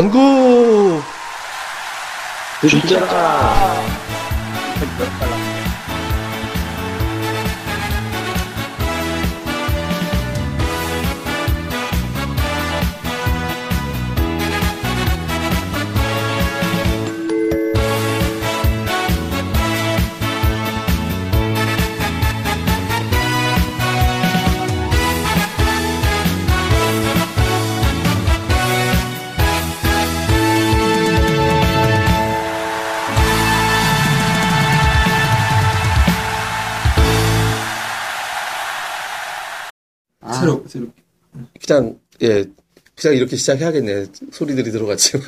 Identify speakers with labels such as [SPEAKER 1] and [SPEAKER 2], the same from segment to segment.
[SPEAKER 1] 전국
[SPEAKER 2] 진짜.
[SPEAKER 1] 그냥 예 그냥 이렇게 시작해야겠네 소리들이 들어갔지만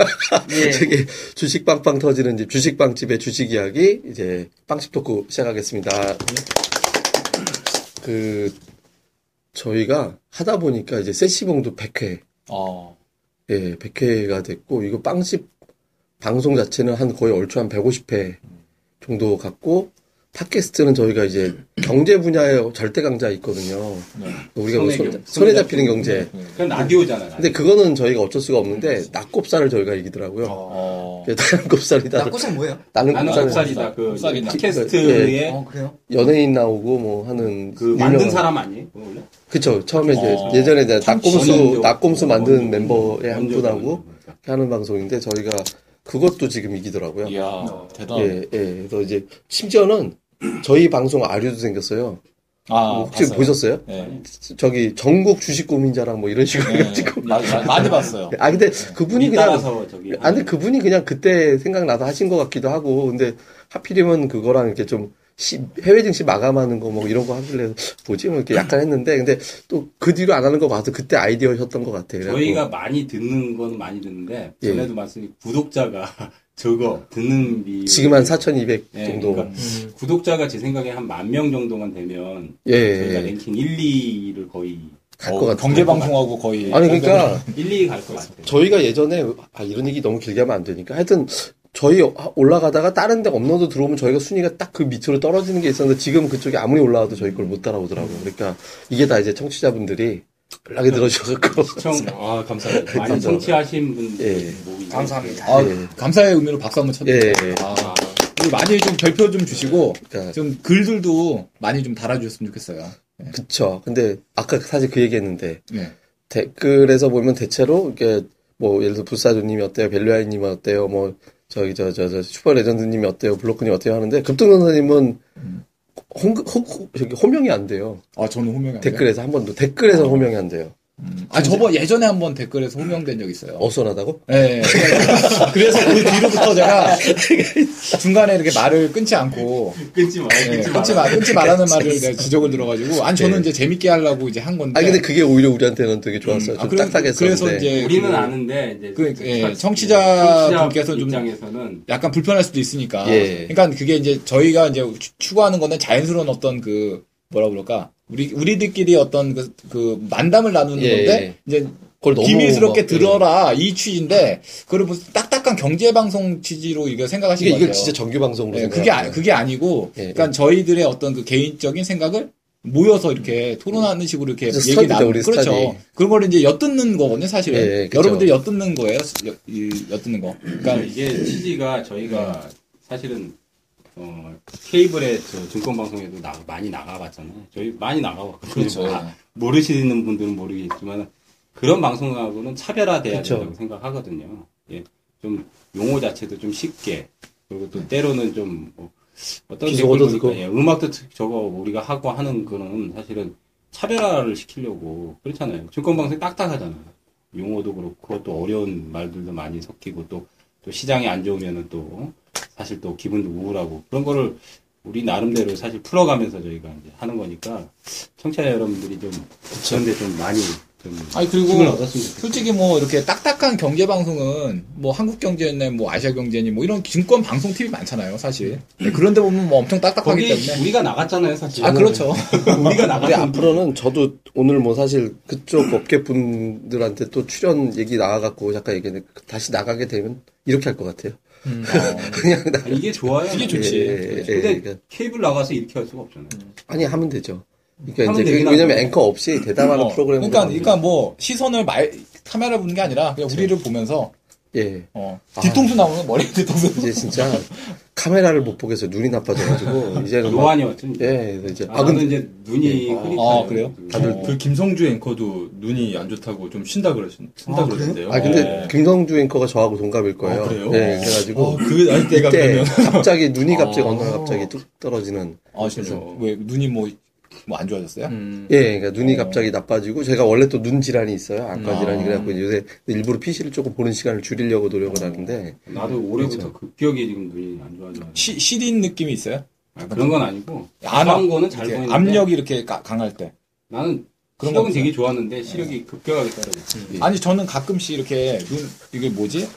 [SPEAKER 3] 예.
[SPEAKER 1] 되게 주식 빵빵 터지는 집 주식 빵집의 주식 이야기 이제 빵집 토크 시작하겠습니다. 그 저희가 하다 보니까 이제 세시봉도 100회
[SPEAKER 4] 어.
[SPEAKER 1] 예 100회가 됐고 이거 빵집 방송 자체는 한 거의 얼추 한 150회 정도 갔고 팟캐스트는 저희가 이제 경제 분야에 절대 강자 있거든요. 우리가 뭐
[SPEAKER 2] 손에
[SPEAKER 1] 손,
[SPEAKER 2] 경-
[SPEAKER 1] 손에 잡히는 경제.
[SPEAKER 2] 그건 라디오잖아. 라디오.
[SPEAKER 1] 근데 그거는 저희가 어쩔 수가 없는데 낙곱살을 저희가 이기더라고요.
[SPEAKER 4] 어.
[SPEAKER 1] 예, 나는 곱살이다.
[SPEAKER 3] 낙고생 뭐예요?
[SPEAKER 1] 나는
[SPEAKER 2] 나는
[SPEAKER 1] 곱살.
[SPEAKER 2] 곱살이다. 그
[SPEAKER 4] 곱살이다.
[SPEAKER 2] 팟캐스트에
[SPEAKER 3] 어, 그래요?
[SPEAKER 1] 연예인 나오고 뭐 하는
[SPEAKER 2] 그 만든
[SPEAKER 1] 유명한-
[SPEAKER 2] 사람 아니에요? 그거 원래?
[SPEAKER 1] 그쵸. 처음에 이제
[SPEAKER 4] 어.
[SPEAKER 1] 예전에 이제 낙곰수 낙곰수 만든 멤버의 한 분하고
[SPEAKER 2] 원조-
[SPEAKER 1] 하는 방송인데 저희가 그것도 지금 이기더라고요.
[SPEAKER 4] 이야, 대단.
[SPEAKER 1] 예, 예. 그래서 이제 심지어는 저희 방송 아류도 생겼어요.
[SPEAKER 4] 아,
[SPEAKER 1] 혹시
[SPEAKER 4] 봤어요.
[SPEAKER 1] 보셨어요?
[SPEAKER 4] 네.
[SPEAKER 1] 저기 전국 주식 고민자랑 뭐 이런 식으로
[SPEAKER 4] 네.
[SPEAKER 1] 해가지고.
[SPEAKER 4] 마- 마- 많이 봤어요.
[SPEAKER 1] 아 근데 그분이
[SPEAKER 2] 우리
[SPEAKER 1] 그냥
[SPEAKER 2] 저기
[SPEAKER 1] 아, 근데 그분이 그냥 그때 생각나서 하신 것 같기도 하고, 근데 하필이면 그거랑 이렇게 좀 시- 해외 증시 마감하는 거 뭐 이런 거 하길래 뭐지? 뭐 이렇게 약간 했는데, 근데 또 그 뒤로 안 하는 거 봐서 그때 아이디어셨던 것 같아요.
[SPEAKER 2] 저희가 많이 듣는 거는 많이 듣는데
[SPEAKER 1] 예.
[SPEAKER 2] 전에도 말씀이 구독자가 적어 듣는 비
[SPEAKER 1] 지금 한 4,200
[SPEAKER 2] 예,
[SPEAKER 1] 정도.
[SPEAKER 2] 그러니까 구독자가 제 생각에 한 만 명 정도만 되면
[SPEAKER 1] 예,
[SPEAKER 2] 저희가
[SPEAKER 1] 예.
[SPEAKER 2] 랭킹 1, 2를 거의
[SPEAKER 1] 갈
[SPEAKER 4] 어,
[SPEAKER 1] 것 같아요.
[SPEAKER 4] 경제 방송하고 거의
[SPEAKER 1] 아니, 그러니까
[SPEAKER 2] 1, 2 갈 것 같아요.
[SPEAKER 1] 저희가 예전에, 아, 이런 얘기 너무 길게 하면 안 되니까. 하여튼, 저희 올라가다가 다른 데 업로드 들어오면 저희가 순위가 딱 그 밑으로 떨어지는 게 있었는데 지금 그쪽에 아무리 올라와도 저희 걸 못 따라오더라고요. 그러니까 이게 다 이제 청취자분들이 연락이 들어주셔갖고.
[SPEAKER 2] 시청 아 감사합니다. 많이
[SPEAKER 1] 감사합니다.
[SPEAKER 2] 청취하신 분
[SPEAKER 1] 예.
[SPEAKER 3] 감사합니다.
[SPEAKER 4] 아,
[SPEAKER 1] 예.
[SPEAKER 4] 감사의 의미로 박수 한번 쳐드릴게요.
[SPEAKER 1] 예.
[SPEAKER 4] 아, 그리고 많이 좀 별표 좀 주시고,
[SPEAKER 1] 그러니까
[SPEAKER 4] 좀 글들도 많이 좀 달아주셨으면 좋겠어요.
[SPEAKER 1] 그쵸. 근데 아까 사실 그 얘기 했는데
[SPEAKER 4] 네.
[SPEAKER 1] 댓글에서 보면 대체로 이게 뭐 예를 들어 불사조님이 어때요, 벨류아이님이 어때요, 뭐 저기 저저저 슈퍼 레전드님이 어때요, 블로크님 어때요 하는데 급등전사님은 홍, 홍, 홍- 저기 호명이 안 돼요.
[SPEAKER 4] 아, 저는 호명이 안 돼요.
[SPEAKER 1] 댓글에서 한 번도 댓글에서 호명이 안 돼요.
[SPEAKER 4] 아, 저번 예전에 한번 댓글에서 호명된 적 있어요.
[SPEAKER 1] 어수선하다고?
[SPEAKER 4] 네. 그래서 그 뒤로부터 제가 중간에 이렇게 말을 끊지 않고
[SPEAKER 2] 끊지 마.
[SPEAKER 4] 네,
[SPEAKER 2] 끊지
[SPEAKER 4] 끊지 마, 끊지 말라는 말을 내가 지적을 들어가지고, 아니 저는
[SPEAKER 1] 네.
[SPEAKER 4] 이제 재밌게 하려고 이제 한 건데.
[SPEAKER 1] 아 근데 그게 오히려 우리한테는 되게 좋았어요. 좀
[SPEAKER 4] 아, 그래-
[SPEAKER 1] 딱딱했었는데.
[SPEAKER 4] 그래서 이제
[SPEAKER 2] 우리는
[SPEAKER 4] 그-
[SPEAKER 2] 아는데 이제
[SPEAKER 4] 그, 예,
[SPEAKER 2] 청-
[SPEAKER 4] 청취자분께서 좀
[SPEAKER 2] 입장에서는
[SPEAKER 4] 약간 불편할 수도 있으니까.
[SPEAKER 1] 예.
[SPEAKER 4] 그러니까 그게 이제 저희가 이제 추- 추구하는 거는 자연스러운 어떤 그 뭐라 그럴까 우리 우리들끼리 어떤 그, 그 만담을 나누는
[SPEAKER 1] 예.
[SPEAKER 4] 건데 이제
[SPEAKER 1] 그걸 너무
[SPEAKER 4] 비밀스럽게
[SPEAKER 1] 막-
[SPEAKER 4] 들어라 이 취지인데 그걸 무슨 딱딱한 경제 방송 취지로 이거 생각하시는
[SPEAKER 1] 이게
[SPEAKER 4] 것
[SPEAKER 1] 이걸. 진짜 정규 방송으로
[SPEAKER 4] 예. 그게 아, 그게 아니고
[SPEAKER 1] 예.
[SPEAKER 4] 그러니까 저희들의 어떤 그 개인적인 생각을 모여서 이렇게 토론하는 식으로 이렇게 얘기
[SPEAKER 1] 우리
[SPEAKER 4] 그렇죠. 그런 걸 이제 엿듣는 거거든요, 사실은.
[SPEAKER 1] 예, 예, 그쵸.
[SPEAKER 4] 여러분들이 엿듣는 거예요, 엿, 엿듣는 거. 그러니까
[SPEAKER 2] 이게 취지가 저희가 사실은 어, 케이블의 저 증권 방송에도 나, 많이 나가봤잖아요. 저희 많이 나가봤거든요.
[SPEAKER 4] 그렇죠.
[SPEAKER 2] 아, 모르시는 분들은 모르겠지만 그런 방송하고는 차별화돼야
[SPEAKER 1] 그쵸.
[SPEAKER 2] 된다고 생각하거든요. 예, 좀 용어 자체도 좀 쉽게 그리고 또 때로는 좀 뭐, 어떤
[SPEAKER 1] 비속어도 듣고.
[SPEAKER 2] 예, 음악도 특- 저거 우리가 하고 하는 거는 사실은 차별화를 시키려고 그렇잖아요. 증권 방송 이 딱딱하잖아요. 용어도 그렇고 또 어려운 말들도 많이 섞이고 또, 또 시장이 안 좋으면은 또 사실 또 기분도 우울하고 그런 거를 우리 나름대로 사실 풀어가면서 저희가 이제 하는 거니까 청취자 여러분들이 좀 그런데 좀 많이 좀
[SPEAKER 4] 아니 그리고
[SPEAKER 2] 힘을 얻었으면 좋겠어요.
[SPEAKER 4] 솔직히 뭐 이렇게 딱딱한 경제 방송은 뭐 한국 경제니 뭐 아시아 경제니 뭐 이런 증권 방송 TV 많잖아요, 사실. 네, 그런데 보면 뭐 엄청 딱딱하기
[SPEAKER 2] 거기
[SPEAKER 4] 때문에.
[SPEAKER 2] 우리가 나갔잖아요 사실.
[SPEAKER 4] 아 그렇죠.
[SPEAKER 2] 우리가
[SPEAKER 1] 우리
[SPEAKER 2] 나갔는데
[SPEAKER 1] 앞으로는 저도 오늘 뭐 사실 그쪽 업계 분들한테 또 출연 얘기 나와갖고 잠깐 얘기했는데 다시 나가게 되면 이렇게 할 것 같아요.
[SPEAKER 4] 음, 어.
[SPEAKER 1] 그냥 나,
[SPEAKER 2] 아, 이게 좋아요.
[SPEAKER 4] 이게 좋지.
[SPEAKER 1] 예, 예, 예,
[SPEAKER 2] 근데
[SPEAKER 1] 그러니까
[SPEAKER 2] 케이블 나가서 이렇게 할 수가 없잖아요.
[SPEAKER 1] 아니 하면 되죠. 그러니까
[SPEAKER 2] 하면
[SPEAKER 1] 이제
[SPEAKER 2] 되긴
[SPEAKER 1] 그- 왜냐면. 앵커 없이 대담하는
[SPEAKER 4] 어,
[SPEAKER 1] 프로그램
[SPEAKER 4] 그러니까 그러니까 뭐 시선을 말 카메라 보는 게 아니라 그냥 우리를 보면서
[SPEAKER 1] 예.
[SPEAKER 4] 어. 뒤통수 나오는 머리 뒤통수.
[SPEAKER 1] 이제 진짜 카메라를 못 보겠어요. 눈이 나빠져가지고 이제는 막,
[SPEAKER 2] 노안이 왔죠. 이제.
[SPEAKER 1] 예, 그래서 이제
[SPEAKER 2] 아,
[SPEAKER 1] 아 근데
[SPEAKER 2] 이제 눈이
[SPEAKER 1] 예.
[SPEAKER 2] 흐릿하네요.
[SPEAKER 4] 아, 그래요?
[SPEAKER 1] 다들
[SPEAKER 3] 그 김성주 앵커도 눈이 안 좋다고 좀 쉰다 그러신, 쉰다
[SPEAKER 5] 아,
[SPEAKER 3] 그러던데요.
[SPEAKER 1] 아 근데
[SPEAKER 4] 네.
[SPEAKER 1] 김성주 앵커가 저하고 동갑일 거예요.
[SPEAKER 3] 아, 그래요?
[SPEAKER 1] 예, 그래가지고
[SPEAKER 3] 어, 그 나이대가
[SPEAKER 1] 이때
[SPEAKER 3] 그러면.
[SPEAKER 1] 갑자기 눈이 갑자기
[SPEAKER 4] 아.
[SPEAKER 1] 어느 날 갑자기 뚝 떨어지는
[SPEAKER 4] 아, 진짜. 왜, 눈이 뭐, 뭐 안 좋아졌어요?
[SPEAKER 3] 음.
[SPEAKER 1] 예, 그러니까 눈이
[SPEAKER 4] 어.
[SPEAKER 1] 갑자기 나빠지고 제가 원래 또 눈 질환이 있어요. 안과
[SPEAKER 4] 음.
[SPEAKER 1] 질환이
[SPEAKER 4] 아.
[SPEAKER 1] 그래갖고 요새 일부러 PC를 조금 보는 시간을 줄이려고 노력을 하는데
[SPEAKER 2] 나도 올해부터 급격히 지금 눈이 안 좋아져.
[SPEAKER 4] 시, 시린 느낌이 있어요?
[SPEAKER 2] 아, 그런 건 아니고.
[SPEAKER 4] 안
[SPEAKER 2] 그런 거는 잘 보이는데.
[SPEAKER 4] 압력이 이렇게 가- 강할 때.
[SPEAKER 2] 나는
[SPEAKER 4] 그런
[SPEAKER 2] 시력은
[SPEAKER 4] 거
[SPEAKER 2] 되게 좋았는데 시력이 급격하게 떨어졌어.
[SPEAKER 4] 아니 저는 가끔씩 이렇게 눈 이게 뭐지?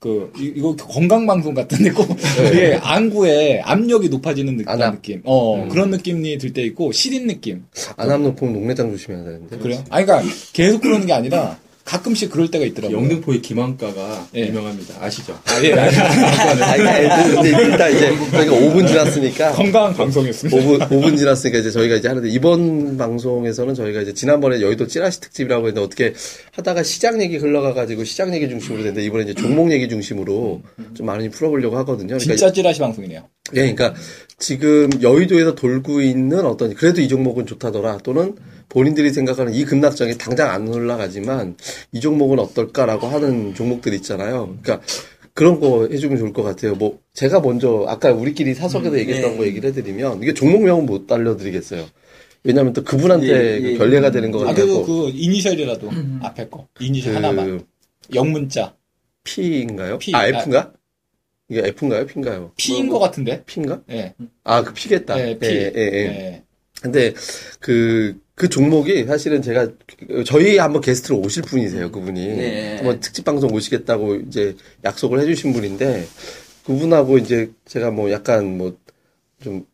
[SPEAKER 4] 그 이- 이거 건강 방송 같은데 꼭 이게 안구에 압력이 높아지는 느낌,
[SPEAKER 1] 안압.
[SPEAKER 4] 느낌. 어
[SPEAKER 2] 음.
[SPEAKER 4] 그런 느낌이 들 때 있고 시린 느낌.
[SPEAKER 1] 안압 높으면 녹내장 조심해야 되는데
[SPEAKER 4] 그래요? 아니 그러니까 계속 그러는 게 아니라 가끔씩 그럴 때가 있더라고요.
[SPEAKER 3] 영등포의 김한가가
[SPEAKER 4] 예.
[SPEAKER 3] 유명합니다. 아시죠?
[SPEAKER 4] 아, 예, 아니,
[SPEAKER 1] 아니, 일단 이제 저희가 5분 지났으니까
[SPEAKER 4] 건강 방송이었습니다.
[SPEAKER 1] 5분, 5분 지났으니까 이제 저희가 이제 하는데 이번 방송에서는 저희가 이제 지난번에 여의도 찌라시 특집이라고 했는데 어떻게 하다가 시장 얘기 흘러가가지고 시장 얘기 중심으로 됐는데 이번에 이제 종목 얘기 중심으로 좀 많이 풀어보려고 하거든요. 그러니까
[SPEAKER 4] 진짜 찌라시 방송이네요.
[SPEAKER 1] 예, 그러니까 지금 여의도에서 돌고 있는 어떤 그래도 이 종목은 좋다더라 또는 본인들이 생각하는 이 급락장이 당장 안 올라가지만 이 종목은 어떨까라고 하는 종목들 있잖아요. 그러니까 그런 거 해주면 좋을 것 같아요. 뭐 제가 먼저 아까 우리끼리 사석에서 얘기했던
[SPEAKER 5] 네.
[SPEAKER 1] 거 얘기를 해드리면 이게 종목명은 못 알려드리겠어요. 왜냐하면 또 그분한테
[SPEAKER 5] 예,
[SPEAKER 1] 그
[SPEAKER 5] 예.
[SPEAKER 1] 결례가 되는 것
[SPEAKER 4] 아,
[SPEAKER 1] 같아요.
[SPEAKER 4] 그리고 그 이니셜이라도 앞에 거 이니셜 하나만 영문자
[SPEAKER 1] P인가요?
[SPEAKER 4] P.
[SPEAKER 1] 아 F인가? 이게 F인가요? P인가요?
[SPEAKER 4] P인 것 같은데.
[SPEAKER 1] P인가?
[SPEAKER 4] 예.
[SPEAKER 1] 아 그 P겠다.
[SPEAKER 4] 예, P.
[SPEAKER 1] 예, 예, 예.
[SPEAKER 4] 예.
[SPEAKER 1] 근데 그, 그 종목이 사실은 제가 저희 한번 게스트로 오실 분이세요, 그분이.
[SPEAKER 5] 네.
[SPEAKER 1] 한번 특집 방송 오시겠다고 이제 약속을 해주신 분인데 그분하고 이제 제가 뭐 약간 뭐 좀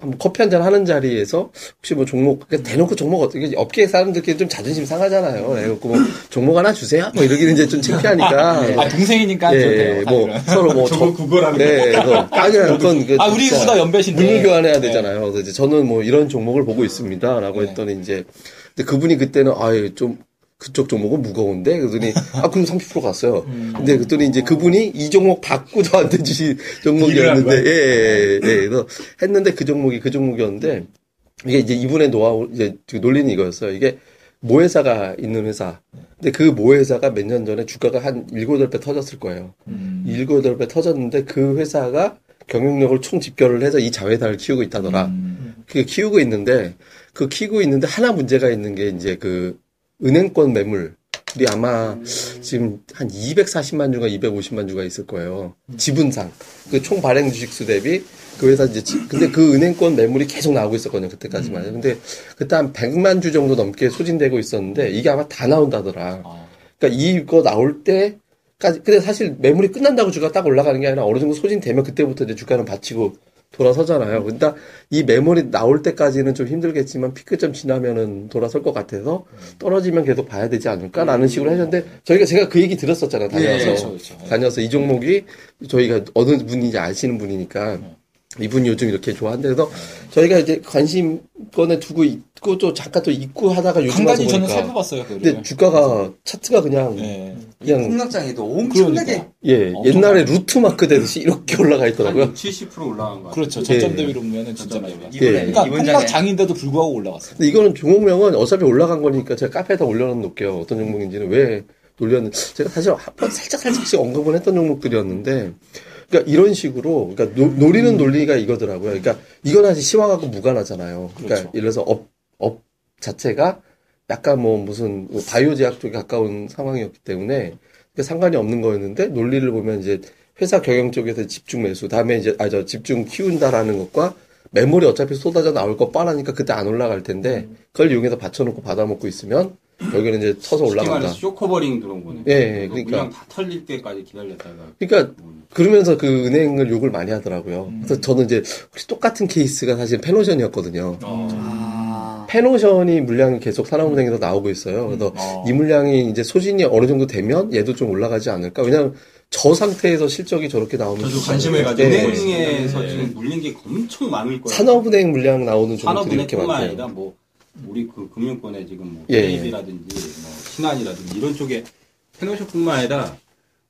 [SPEAKER 1] 한번 커피 한 잔 하는 자리에서 혹시 뭐 종목 그러니까 대놓고 종목 어떻게 업계 사람들끼리 좀 자존심 상하잖아요. 그래갖고 뭐 종목 하나 주세요. 뭐 이러기는 이제 좀 창피하니까.
[SPEAKER 4] 아 동생이니까
[SPEAKER 1] 예,
[SPEAKER 4] 좋대요.
[SPEAKER 1] 뭐. 서로 뭐
[SPEAKER 3] 저- 그거라는
[SPEAKER 1] 네, 그래서 아니야, 그건 그
[SPEAKER 4] 아 우리 보다 연배신데.
[SPEAKER 1] 물물 교환해야
[SPEAKER 4] 네.
[SPEAKER 1] 되잖아요. 그래서 이제 저는 뭐 이런 종목을 보고 있습니다라고
[SPEAKER 4] 네.
[SPEAKER 1] 했더니 이제 근데 그분이 그때는 아예 좀 그쪽 종목은 무거운데 그러더니 아 그럼 30% 갔어요.
[SPEAKER 4] 음.
[SPEAKER 1] 근데 그랬더니 이제 그분이 이 종목 받고 저한테 주신 종목이었는데
[SPEAKER 3] 한
[SPEAKER 1] 예, 예, 예. 그래서 했는데 그 종목이 그 종목이었는데 이게 이제 이분의 노하우 이제 그 논리는 이거였어요. 이게 모회사가 있는 회사. 근데 그 모회사가 몇 년 전에 주가가 한 7, 8배 터졌을 거예요.
[SPEAKER 4] 음.
[SPEAKER 1] 7, 8배 터졌는데 그 회사가 경영력을 총 집결을 해서 이 자회사를 키우고 있다더라.
[SPEAKER 4] 음.
[SPEAKER 1] 그 키우고 있는데 그 키우고 있는데 하나 문제가 있는 게 이제 그 은행권 매물이 아마 지금 한 240만 주가 250만 주가 있을 거예요. 지분상 그 총 발행 주식수 대비 그 회사 이제 지- 근데 그 은행권 매물이 계속 나오고 있었거든요 그때까지만. 근데 그때 한 100만 주 정도 넘게 소진되고 있었는데 이게 아마 다 나온다더라.
[SPEAKER 4] 아.
[SPEAKER 1] 그러니까 이거 나올 때까지 근데 사실 매물이 끝난다고 주가 딱 올라가는 게 아니라 어느 정도 소진되면 그때부터 이제 주가는 받치고 돌아서잖아요. 그러니까 이 매물이 나올 때까지는 좀 힘들겠지만 피크점 지나면은 돌아설 것 같아서 떨어지면 계속 봐야 되지 않을까라는 식으로 하셨는데 저희가 제가 그 얘기 들었었잖아요. 다녀와서
[SPEAKER 4] 그렇죠, 그렇죠.
[SPEAKER 1] 다녀와서 이 종목이 저희가 어느 분인지 아시는 분이니까 이분이 요즘 이렇게 좋아한대 그래서 저희가 이제 관심권에 두고 있고 또 잠깐 또 있고 하다가 요즘
[SPEAKER 4] 한
[SPEAKER 1] 와서
[SPEAKER 4] 가지 저는
[SPEAKER 1] 보니까
[SPEAKER 4] 살펴봤어요. 그거를.
[SPEAKER 1] 근데 주가가 차트가 그냥
[SPEAKER 4] 예.
[SPEAKER 1] 그냥
[SPEAKER 5] 폭락장에도 엄청나게
[SPEAKER 4] 그러니까.
[SPEAKER 1] 예
[SPEAKER 4] 엄청
[SPEAKER 1] 옛날에 루트 마크 되듯이 이렇게 올라가 있더라고요.
[SPEAKER 2] 한70% 올라간 거
[SPEAKER 4] 그렇죠.
[SPEAKER 1] 예.
[SPEAKER 4] 저점 대비로 보면은 진짜 많이.
[SPEAKER 5] 이번에
[SPEAKER 1] 예.
[SPEAKER 4] 그러니까
[SPEAKER 5] 이번
[SPEAKER 4] 폭락
[SPEAKER 5] 장에
[SPEAKER 4] 장인데도 불구하고 올라갔어요.
[SPEAKER 1] 근데 이거는 종목명은 어차피 올라간 거니까 제가 카페에다 올려놓을게요. 어떤 종목인지는 왜 놀렸는지 제가 사실 한번 살짝 살짝씩 언급을 했던 종목들이었는데 그러니까 이런 식으로 그러니까 노, 노리는 논리가 이거더라고요. 그러니까 이건 사실 시황하고 무관하잖아요. 그러니까
[SPEAKER 4] 그렇죠.
[SPEAKER 1] 예를 들어서 업, 업 자체가 약간 뭐 무슨 뭐 바이오 제약 쪽에 가까운 상황이었기 때문에 그러니까 상관이 없는 거였는데 논리를 보면 이제 회사 경영 쪽에서 집중 매수 다음에 이제 아 저 집중 키운다라는 것과 매물이 어차피 쏟아져 나올 거 뻔하니까 그때 안 올라갈 텐데 그걸 이용해서 받쳐놓고 받아먹고 있으면 여기는 이제 서서 올라간다.
[SPEAKER 2] short covering 들어온 거네.
[SPEAKER 1] 예, 예, 그러니까.
[SPEAKER 2] 물량 다 털릴 때까지 기다렸다가
[SPEAKER 1] 그러니까
[SPEAKER 2] 음.
[SPEAKER 1] 그러면서 그 은행을 욕을 많이 하더라고요. 그래서 저는 이제 혹시 똑같은 케이스가 사실 팬오션이었거든요.
[SPEAKER 5] 아,
[SPEAKER 1] 팬오션이 물량이 계속 산업은행에서 나오고 있어요. 그래서
[SPEAKER 4] 어.
[SPEAKER 1] 이 물량이 이제 소진이 어느 정도 되면 얘도 좀 올라가지 않을까? 왜냐하면 저 상태에서 실적이 저렇게 나오면
[SPEAKER 3] 저도 관심을 가지고
[SPEAKER 1] 네.
[SPEAKER 2] 은행에서
[SPEAKER 3] 네.
[SPEAKER 2] 지금 물린 게 엄청 많을 거예요.
[SPEAKER 1] 산업은행 물량 나오는 종목들이 이렇게.
[SPEAKER 2] 아니라 뭐 우리 그 금융권에 지금 뭐
[SPEAKER 1] 예,
[SPEAKER 2] KB라든지 뭐 신한이라든지 이런 쪽에 페노쇼뿐만 아니라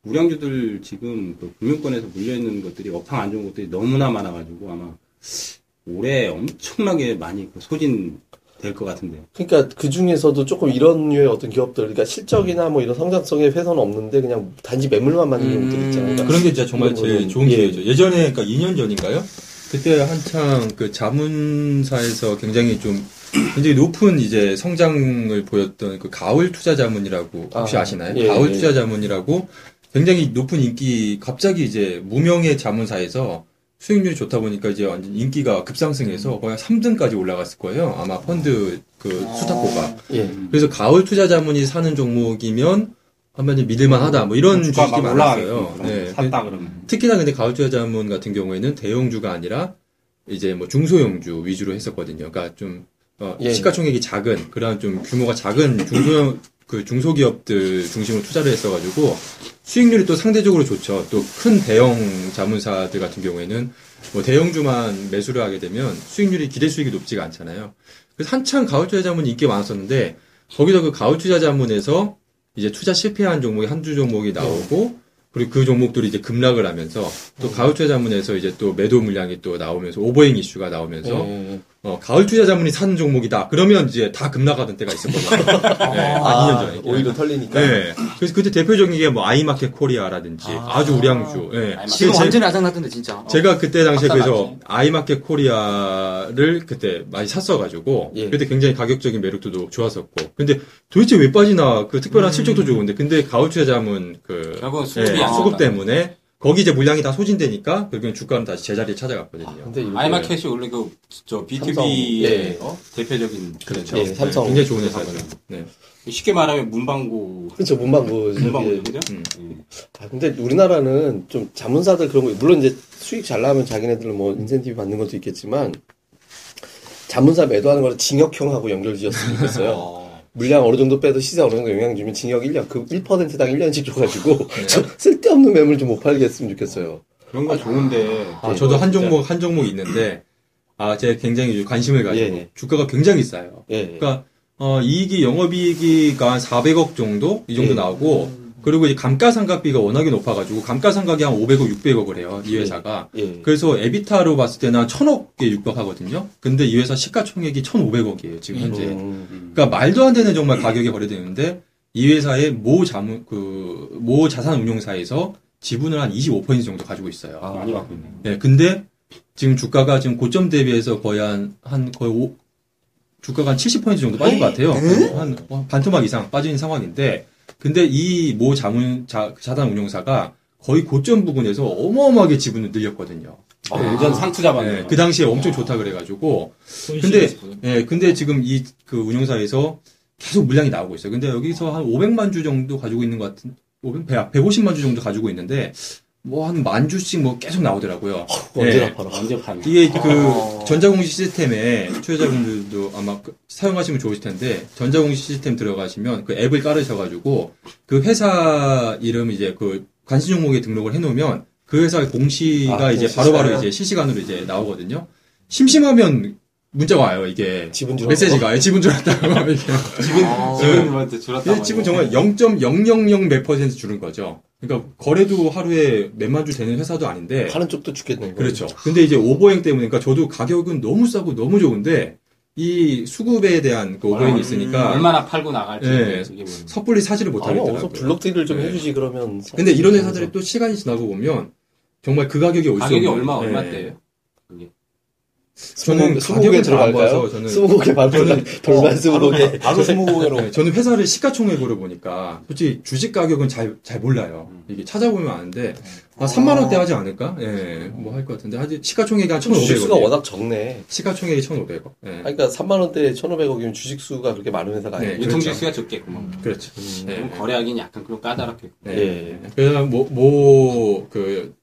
[SPEAKER 2] 우량주들 지금 그 금융권에서 물려 있는 것들이 업황 안 좋은 것들이 너무나 많아가지고 아마 올해 엄청나게 많이 그 소진 될 것 같은데요.
[SPEAKER 1] 그러니까 그 중에서도 조금 이런 류의 어떤 기업들, 그러니까 실적이나 뭐 이런 성장성의 훼손은 없는데 그냥 단지 매물만 맞는 경우들 있잖아요. 그러니까
[SPEAKER 3] 그런 게 진짜 정말 제일
[SPEAKER 1] 거는,
[SPEAKER 3] 좋은
[SPEAKER 1] 예.
[SPEAKER 3] 기회죠. 예 전에 그러니까 2년 전인가요? 그때 한창 그 자문사에서 굉장히 좀 굉장히 높은 이제 성장을 보였던 그 가을 투자 자문이라고 혹시
[SPEAKER 1] 아,
[SPEAKER 3] 아, 시나요
[SPEAKER 1] 예,
[SPEAKER 3] 가을
[SPEAKER 1] 예.
[SPEAKER 3] 투자 자문이라고 굉장히 높은 인기 갑자기 이제 무명의 자문사에서 수익률이 좋다 보니까 이제 완전 인기가 급상승해서 거의 3등까지 올라갔을 거예요. 아마 펀드 그 수탁고가.
[SPEAKER 1] 예.
[SPEAKER 3] 그래서 가을 투자 자문이 사는 종목이면 한마디 믿을만 하다. 뭐 이런 주식이 많았어요. 네.
[SPEAKER 2] 샀다 그러면.
[SPEAKER 3] 특히나 근데 가을 투자 자문 같은 경우에는 대형주가 아니라 이제 뭐 중소형주 위주로 했었거든요. 그러니까 좀 어,
[SPEAKER 1] 예.
[SPEAKER 3] 시가총액이 작은 그런 좀 규모가 작은 중소형 그 중소기업들 중심으로 투자를 했어가지고 수익률이 또 상대적으로 좋죠. 또 큰 대형 자문사들 같은 경우에는 뭐 대형주만 매수를 하게 되면 수익률이 기대 수익이 높지가 않잖아요. 그래서 한창 가을 투자 자문이 인기가 많았었는데 거기서 그 가을 투자 자문에서 이제 투자 실패한 종목이 한두 종목이 나오고 그리고 그 종목들이 이제 급락을 하면서 또 가울 투자 자문에서 이제 또 매도 물량이 또 나오면서 overhang 이슈가 나오면서
[SPEAKER 1] 예.
[SPEAKER 3] 어, 가울 투자 자문이 사는 종목이다. 그러면 이제 다 급락하던 때가 있었거든요. 네, 한 2년 전에.
[SPEAKER 1] 오히려 털리니까.
[SPEAKER 3] 네. 그래서 그때 대표적인 게 뭐 아이마켓 코리아라든지 아. 주 우량주. 예.
[SPEAKER 5] 지금
[SPEAKER 3] 제-
[SPEAKER 5] 완전히 아작났던데 진짜. 어.
[SPEAKER 3] 제가 그때 당시에 그래서. 아이마켓 코리아를 그때 많이 샀어가지고
[SPEAKER 1] 예.
[SPEAKER 3] 그때 굉장히 가격적인 매력도도 좋았었고 근데 도대체 왜 빠지나 그 특별한 실적도 좋은데 근데 가을 투자 자문 그
[SPEAKER 2] 결국은 수급이
[SPEAKER 3] 예,
[SPEAKER 2] 안
[SPEAKER 3] 수급. 때문에 거기 이제 물량이 다 소진되니까 결국엔 주가는 다시 제자리에 찾아갔거든요.
[SPEAKER 1] 근데 이거
[SPEAKER 2] 아이마켓이 원래 그, 저, B2B의
[SPEAKER 1] 삼성, 예.
[SPEAKER 2] 어? 대표적인.
[SPEAKER 3] 그렇죠.
[SPEAKER 1] 예,
[SPEAKER 3] 네,
[SPEAKER 1] 삼성.
[SPEAKER 3] 굉장히 좋은 회사죠. 네.
[SPEAKER 2] 쉽게 말하면 문방구.
[SPEAKER 1] 그렇죠 문방구.
[SPEAKER 2] 문방구,
[SPEAKER 1] 예.
[SPEAKER 2] 그죠?
[SPEAKER 3] 음.
[SPEAKER 2] 예.
[SPEAKER 1] 아, 근데 우리나라는 좀 자문사들 그런 거, 물론 이제 수익 잘 나면 자기네들은 뭐 인센티브 받는 것도 있겠지만, 자문사 매도하는 거를 징역형하고 연결 지었으면 좋겠어요.
[SPEAKER 5] 어.
[SPEAKER 1] 물량 어느 정도 빼도 시세 어느 정도 영향 주면 징역 1년, 그 1%당 1년씩 줘가지고,
[SPEAKER 3] 네.
[SPEAKER 1] 저 쓸데없는 매물 좀 못 팔게 했으면 좋겠어요.
[SPEAKER 2] 그런 거 좋은데.
[SPEAKER 3] 아,
[SPEAKER 1] 예,
[SPEAKER 3] 저도 한
[SPEAKER 2] 진짜.
[SPEAKER 3] 종목 한 종목 있는데 아 제가 굉장히 관심을 가지고
[SPEAKER 1] 예, 예.
[SPEAKER 3] 주가가 굉장히 싸요.
[SPEAKER 1] 예.
[SPEAKER 3] 그러니까 어, 이익이 영업이익이가 한 400억 정도 이 정도
[SPEAKER 1] 예.
[SPEAKER 3] 나오고 그리고 이 감가상각비가 워낙에 높아가지고 감가상각이 한 500억, 600억을 해요 이 회사가.
[SPEAKER 1] 예.
[SPEAKER 3] 그래서 에비타로 봤을 때는 한 1000억에 육박하거든요. 근데 이 회사 시가총액이 1,500억이에요 지금 현재.
[SPEAKER 1] 음,
[SPEAKER 3] 그러니까 말도 안 되는 정말 가격이 거래되는데 이 회사의 모 자문 그모 자산 운용사에서 지분을 한 25% 정도 가지고 있어요.
[SPEAKER 1] 아.
[SPEAKER 2] 많이 갖고 있네.
[SPEAKER 3] 예, 근데 지금 주가가 지금 고점 대비해서 거의 한, 한 거의 오, 주가가 한 70% 정도 빠진 것 같아요. 한, 한 반토막 이상 빠진 상황인데, 근데 이 모 자문, 자, 자산 운용사가 거의 고점 부근에서 어마어마하게 지분을 늘렸거든요.
[SPEAKER 2] 어, 완전 상투 잡았네.
[SPEAKER 3] 예, 그 당시에 엄청 좋다 그래가지고, 근데, 예, 근데 지금 이 그 운용사에서 계속 물량이 나오고 있어요. 근데 여기서 한 500만 주 정도 가지고 있는 것 같은, 500, 150만 주 정도 가지고 있는데, 뭐 한 만 주씩 뭐 계속 나오더라고요.
[SPEAKER 1] 언제나
[SPEAKER 3] 예.
[SPEAKER 1] 팔아.
[SPEAKER 2] 언제 파는
[SPEAKER 3] 이게 그
[SPEAKER 5] 어.
[SPEAKER 3] 전자공시 시스템에 투자자분들도 아마 그- 사용하시면 좋으실 텐데 전자공시 시스템 들어가시면 그 앱을 깔으셔가지고 그 회사 이름 이제 그 관심 종목에 등록을 해놓으면 그 회사의 공시가
[SPEAKER 1] 아,
[SPEAKER 3] 이제 바로바로
[SPEAKER 1] 써요?
[SPEAKER 3] 이제 실시간으로 이제 나오거든요. 심심하면 문자가 와요 이게
[SPEAKER 1] 지분 줄었다고?
[SPEAKER 3] 메시지가 예, 지분 줄었다고 이게
[SPEAKER 5] 어.
[SPEAKER 2] 지분님한테 줄었다고.
[SPEAKER 3] 이게 지금 정말 0.000 몇 퍼센트 줄은 거죠. 그러니까 거래도 하루에 몇만 주 되는 회사도 아닌데
[SPEAKER 1] 파는 쪽도 죽겠네.
[SPEAKER 3] 그렇죠. 근데 이제 오버행 때문에, 그러니까 저도 가격은 너무 싸고 너무 좋은데, 이 수급에 대한 그 오버행이 있으니까,
[SPEAKER 2] 얼마나 팔고 나갈지. 뭐.
[SPEAKER 3] 섣불리 사지를 못하겠더라고요.
[SPEAKER 1] 어서 블록딜을 좀
[SPEAKER 3] 네.
[SPEAKER 1] 해주지, 그러면.
[SPEAKER 3] 근데 이런 회사들이 또 시간이 지나고 보면, 정말 그 가격이 올수
[SPEAKER 2] 가격이 얼마,
[SPEAKER 3] 예.
[SPEAKER 2] 얼마대예요?
[SPEAKER 3] 저는
[SPEAKER 1] 스무 곡에
[SPEAKER 3] 가격을 잘안
[SPEAKER 1] 들어갈까요?
[SPEAKER 3] 저는-
[SPEAKER 1] 스무 곡에 반 돌만, 돌만 스무 곡에.
[SPEAKER 4] 바로 스무고개로.
[SPEAKER 3] 네, 저는 회사를 시가총액으로 보니까, 솔직히 주식 가격은 잘, 잘 몰라요. 이게 찾아보면 아는데, 아, 3만 원대 하지 않을까? 예, 뭐 할 것 같은데, 하지, 시가총액이 한
[SPEAKER 1] 주식수가
[SPEAKER 3] 1,500억.
[SPEAKER 1] 워낙 적네.
[SPEAKER 3] 시가총액이 1,500억. 예.
[SPEAKER 1] 그러니까 3만 원대에 1,500억이면 주식수가 그렇게 많은 회사가 아니에요.
[SPEAKER 3] 네,
[SPEAKER 2] 유통지수가 적겠구만.
[SPEAKER 3] 그렇죠.
[SPEAKER 1] 음,
[SPEAKER 3] 네.
[SPEAKER 2] 그럼 거래하기는 약간 그런 까다롭겠고.
[SPEAKER 3] 네.
[SPEAKER 1] 예.
[SPEAKER 3] 그래서 뭐, 뭐, 그,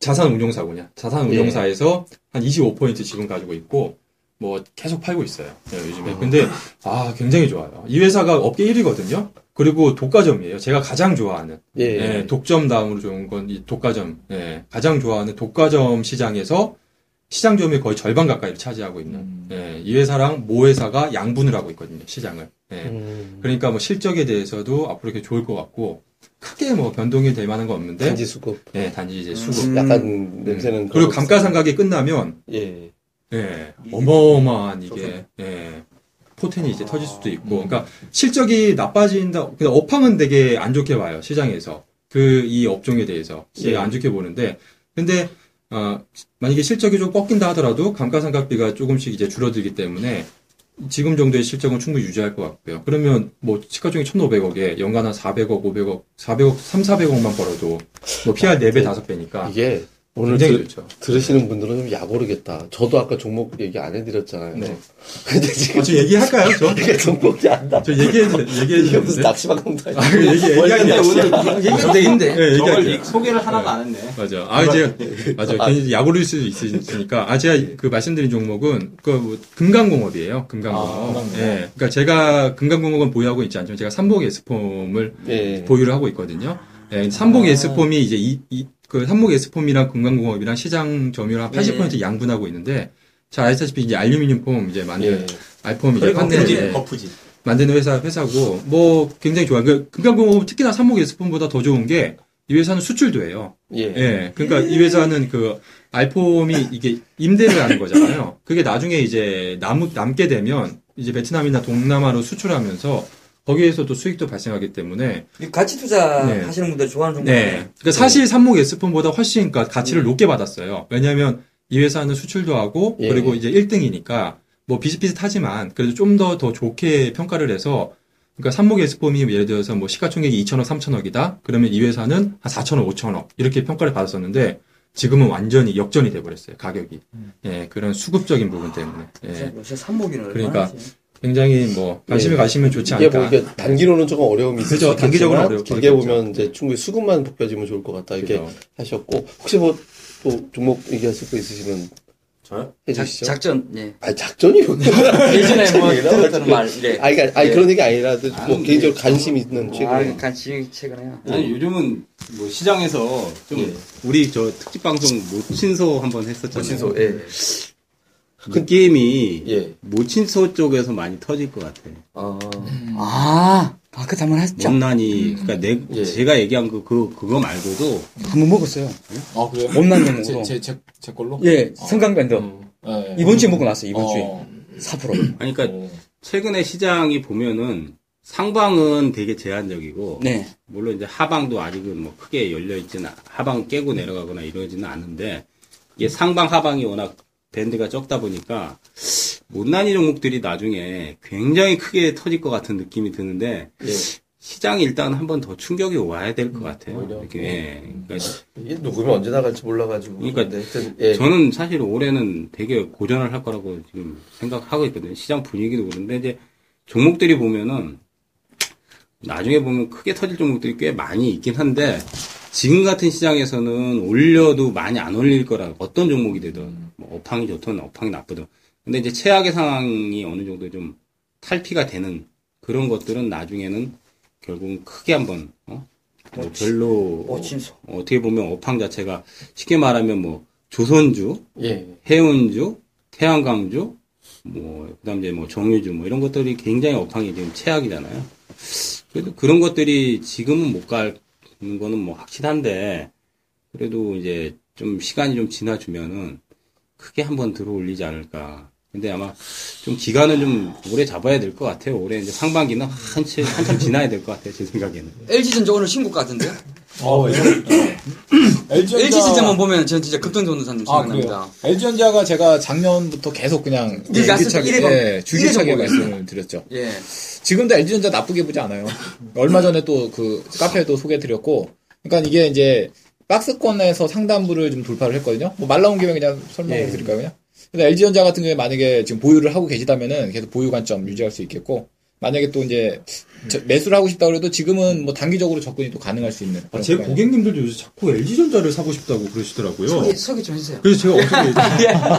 [SPEAKER 3] 자산 운용사군요. 자산
[SPEAKER 1] 예.
[SPEAKER 3] 운용사에서 한 25% 지분 가지고 있고, 뭐, 계속 팔고 있어요. 네, 요즘에. 근데, 아, 굉장히 좋아요. 이 회사가 업계 1위거든요? 그리고 독과점이에요. 제가 가장 좋아하는.
[SPEAKER 1] 예.
[SPEAKER 3] 예, 독점 다음으로 좋은 건 이 독과점. 예, 가장 좋아하는 독과점 시장에서 시장점의 거의 절반 가까이를 차지하고 있는. 예, 이 회사랑 모 회사가 양분을 하고 있거든요. 시장을. 예.
[SPEAKER 1] 음.
[SPEAKER 3] 그러니까 뭐 실적에 대해서도 앞으로 이렇게 좋을 것 같고 크게 뭐 변동이 될 만한 건 없는데
[SPEAKER 1] 단지 수급.
[SPEAKER 3] 예, 단지 이제 수급.
[SPEAKER 5] 음.
[SPEAKER 1] 약간 냄새는.
[SPEAKER 3] 그리고
[SPEAKER 1] 그런
[SPEAKER 3] 감가상각이 끝나면
[SPEAKER 1] 예.
[SPEAKER 3] 예, 어마어마한 이게 예, 포텐이 이제 터질 수도 있고, 그러니까 실적이 나빠진다. 근데 업황은 되게 안 좋게 봐요 시장에서 그 이 업종에 대해서 되게
[SPEAKER 1] 예.
[SPEAKER 3] 안 좋게 보는데, 근데 어, 만약에 실적이 좀 꺾인다 하더라도 감가상각비가 조금씩 이제 줄어들기 때문에 지금 정도의 실적은 충분히 유지할 것 같고요. 그러면 뭐 시가총액 1,500억에 연간 한 400억, 500억, 400억, 3, 400억만 벌어도 뭐 PR 4배, 5배니까
[SPEAKER 1] 이게 오늘 들. 들으시는 분들은 좀 야모르겠다. 저도 아까 종목 얘기 안 해드렸잖아요.
[SPEAKER 3] 네.
[SPEAKER 1] 근데 지금
[SPEAKER 3] 아, 저 얘기할까요? 저?
[SPEAKER 1] 이게 종목이 안 나.
[SPEAKER 3] 저 얘기해, 얘기해
[SPEAKER 1] 이게 무슨. 낚시방 강도
[SPEAKER 3] 아, 그 얘기, 얘기하기
[SPEAKER 2] 오늘
[SPEAKER 5] 얘기인데.
[SPEAKER 3] 네.
[SPEAKER 2] 이- 소개를 하나도 안 했네.
[SPEAKER 3] 맞아. 아, 이제, 맞아. 괜히 야구를 수도 있으니까. 아, 제가 그 말씀드린 종목은, 그, 뭐, 금강공업이에요. 금강공업.
[SPEAKER 4] 아.
[SPEAKER 3] 예. 그러니까 제가 금강공업은 보유하고 있지 않지만, 제가 삼복 에스폼을
[SPEAKER 1] 예.
[SPEAKER 3] 보유를 하고 있거든요. 예, 삼복 에스폼이 이제 이, 이, 그 삼복 에스폼이랑 금강공업이랑 시장 점유율 한 80% 양분하고 있는데, 잘 아시다시피 이제 알루미늄 폼 이제 만든,
[SPEAKER 1] 예.
[SPEAKER 3] 알폼 이제 판넬,
[SPEAKER 2] 거푸지.
[SPEAKER 3] 만드는 회사, 회사고, 뭐, 굉장히 좋아요. 그, 금강공업은 특히나 삼목 에스폼보다 더 좋은 게, 이 회사는 수출도 해요.
[SPEAKER 1] 예.
[SPEAKER 3] 예. 그러니까 이 회사는 그, 알폼이 이게 임대를 하는 거잖아요. 그게 나중에 이제 남, 남게 되면, 이제 베트남이나 동남아로 수출하면서, 거기에서도 수익도 발생하기 때문에,
[SPEAKER 5] 이 가치 투자
[SPEAKER 3] 네.
[SPEAKER 5] 하시는 분들 좋아하는 종목.
[SPEAKER 3] 네. 그러니까 사실 삼목 에스폼보다 훨씬 그러니까 가치를 높게 받았어요. 왜냐하면 이 회사는 수출도 하고
[SPEAKER 1] 예.
[SPEAKER 3] 그리고 이제 1등이니까 뭐 비슷비슷하지만 그래도 좀 더더 좋게 평가를 해서 그러니까 삼목 에스폼이 예를 들어서 뭐 시가총액이 2천억, 3천억이다. 그러면 이 회사는 한 4천억, 5천억 이렇게 평가를 받았었는데 지금은 완전히 역전이 돼버렸어요 가격이. 예, 그런 수급적인 부분 때문에. 예.
[SPEAKER 5] 요새 산목이는
[SPEAKER 3] 그러니까
[SPEAKER 5] 얼마나 하지?
[SPEAKER 3] 굉장히 뭐 관심을
[SPEAKER 1] 예.
[SPEAKER 3] 가시면 좋지
[SPEAKER 1] 이게
[SPEAKER 3] 않을까.
[SPEAKER 1] 뭐 이게 단기로는 조금 어려움이 있을
[SPEAKER 3] 그죠,
[SPEAKER 1] 수
[SPEAKER 3] 단기적으로는
[SPEAKER 1] 있겠지만
[SPEAKER 3] 어려울 것
[SPEAKER 1] 길게
[SPEAKER 3] 같죠.
[SPEAKER 1] 보면 이제 충분히 수급만 복겨지면 좋을 것 같다 이렇게
[SPEAKER 3] 그죠.
[SPEAKER 1] 하셨고 혹시 뭐 또 종목 얘기하실 거 있으시면
[SPEAKER 2] 저요?
[SPEAKER 5] 작,
[SPEAKER 1] 해주시죠.
[SPEAKER 5] 작 전, 예.
[SPEAKER 1] 아 작전이 뭐
[SPEAKER 5] 예전에 뭐 들었던. 말, 이래.
[SPEAKER 1] 아니, 그러니까, 아니
[SPEAKER 5] 예.
[SPEAKER 1] 그런 얘기 아니라 뭐
[SPEAKER 2] 아니,
[SPEAKER 1] 개인적으로
[SPEAKER 2] 네.
[SPEAKER 1] 관심 있는 최근에
[SPEAKER 5] 아, 관심 최근에요.
[SPEAKER 2] 아니, 요즘은 뭐 시장에서 좀
[SPEAKER 1] 예.
[SPEAKER 2] 우리 저 특집 방송 모친소 한번 했었잖아요.
[SPEAKER 1] 모친소, 예.
[SPEAKER 2] 그 게임이
[SPEAKER 1] 예.
[SPEAKER 2] 모친소 쪽에서 많이 터질 것 같아요.
[SPEAKER 1] 아,
[SPEAKER 5] 아, 아, 그 한번 했죠.
[SPEAKER 2] 못난이 그러니까 내
[SPEAKER 1] 예.
[SPEAKER 2] 제가 얘기한 그, 그 그거 말고도
[SPEAKER 5] 한 번 먹었어요.
[SPEAKER 4] 아, 그래요?
[SPEAKER 5] 못난
[SPEAKER 4] 제,
[SPEAKER 5] 놈으로.
[SPEAKER 4] 제, 제, 제 걸로?
[SPEAKER 5] 예, 성강밴드.
[SPEAKER 4] 예.
[SPEAKER 5] 이번 주에 먹고 났어요, 이번
[SPEAKER 4] 어.
[SPEAKER 5] 주에. 4%.
[SPEAKER 2] 아니 그러니까
[SPEAKER 4] 어.
[SPEAKER 2] 최근에 시장이 보면은 상방은 되게 제한적이고
[SPEAKER 5] 네.
[SPEAKER 2] 물론 이제 하방도 아직은 뭐 크게 열려 있지는 않- 하방 깨고 내려가거나 이러지는 않는데 이게 상방 하방이 워낙 밴드가 적다 보니까 못난이 종목들이 나중에 굉장히 크게 터질 것 같은 느낌이 드는데
[SPEAKER 1] 예.
[SPEAKER 2] 시장이 일단 한 번 더 충격이 와야 될 것 같아요. 이렇게 예. 그러니까
[SPEAKER 1] 이게 누구면 언제 나갈지 몰라가지고.
[SPEAKER 2] 그러니까
[SPEAKER 1] 하여튼, 예.
[SPEAKER 2] 저는 사실 올해는 되게 고전을 할 거라고 지금 생각하고 있거든요. 시장 분위기도 그런데 이제 종목들이 보면은 나중에 보면 크게 터질 종목들이 꽤 많이 있긴 한데 지금 같은 시장에서는 올려도 많이 안 올릴 거라 어떤 종목이 되든 뭐 업황이 좋든 업황이 나쁘든 근데 이제 최악의 상황이 어느 정도 좀 탈피가 되는 그런 것들은 나중에는 결국은 크게 한번 어? 뭐 별로. 어, 어떻게 보면 업황 자체가 쉽게 말하면 뭐 조선주,
[SPEAKER 1] 예.
[SPEAKER 2] 해운주, 태양광주, 뭐 그다음 이제 뭐 정유주 뭐 이런 것들이 굉장히 업황이 지금 최악이잖아요. 그래도 그런 것들이 지금은 못 가는 거는 뭐 확실한데 그래도 이제 좀 시간이 좀 지나주면은 크게 한번 들어올리지 않을까. 근데 아마 좀 기간은 좀 오래 잡아야 될 것 같아요. 올해 이제 상반기는 한참, 한참 지나야 될 것 같아요. 제 생각에는.
[SPEAKER 5] LG전자 오늘 신고 같은데요?
[SPEAKER 4] 어, LG전자.
[SPEAKER 5] LG전자만 보면 전 진짜 급등전도사님
[SPEAKER 4] 아,
[SPEAKER 5] 생각납니다.
[SPEAKER 4] 그래요? LG전자가 제가 작년부터 계속 그냥
[SPEAKER 5] 때
[SPEAKER 4] 줄기차게. 예, 줄기차게. 말씀을 드렸죠.
[SPEAKER 5] 예.
[SPEAKER 4] 지금도 LG전자 나쁘게 보지 않아요. 얼마 전에 또 그 카페에도 소개해드렸고, 그러니까 이게 이제 박스권에서 상단부를 좀 돌파를 했거든요. 뭐 말 나온 김에 그냥 설명을
[SPEAKER 1] 예.
[SPEAKER 4] 드릴까요, 그냥? 그래서 LG전자 같은 경우에 만약에 지금 보유를 하고 계시다면은 계속 보유 관점 유지할 수 있겠고, 만약에 또 이제 저- 매수를 하고 싶다 그래도 지금은 뭐 단기적으로 접근이 또 가능할 수 있는.
[SPEAKER 3] 아, 제. 고객님들도 요새 자꾸 LG전자를 사고 싶다고 그러시더라고요.
[SPEAKER 5] 소개, 소개 좀 해주세요.
[SPEAKER 3] 그래서 제가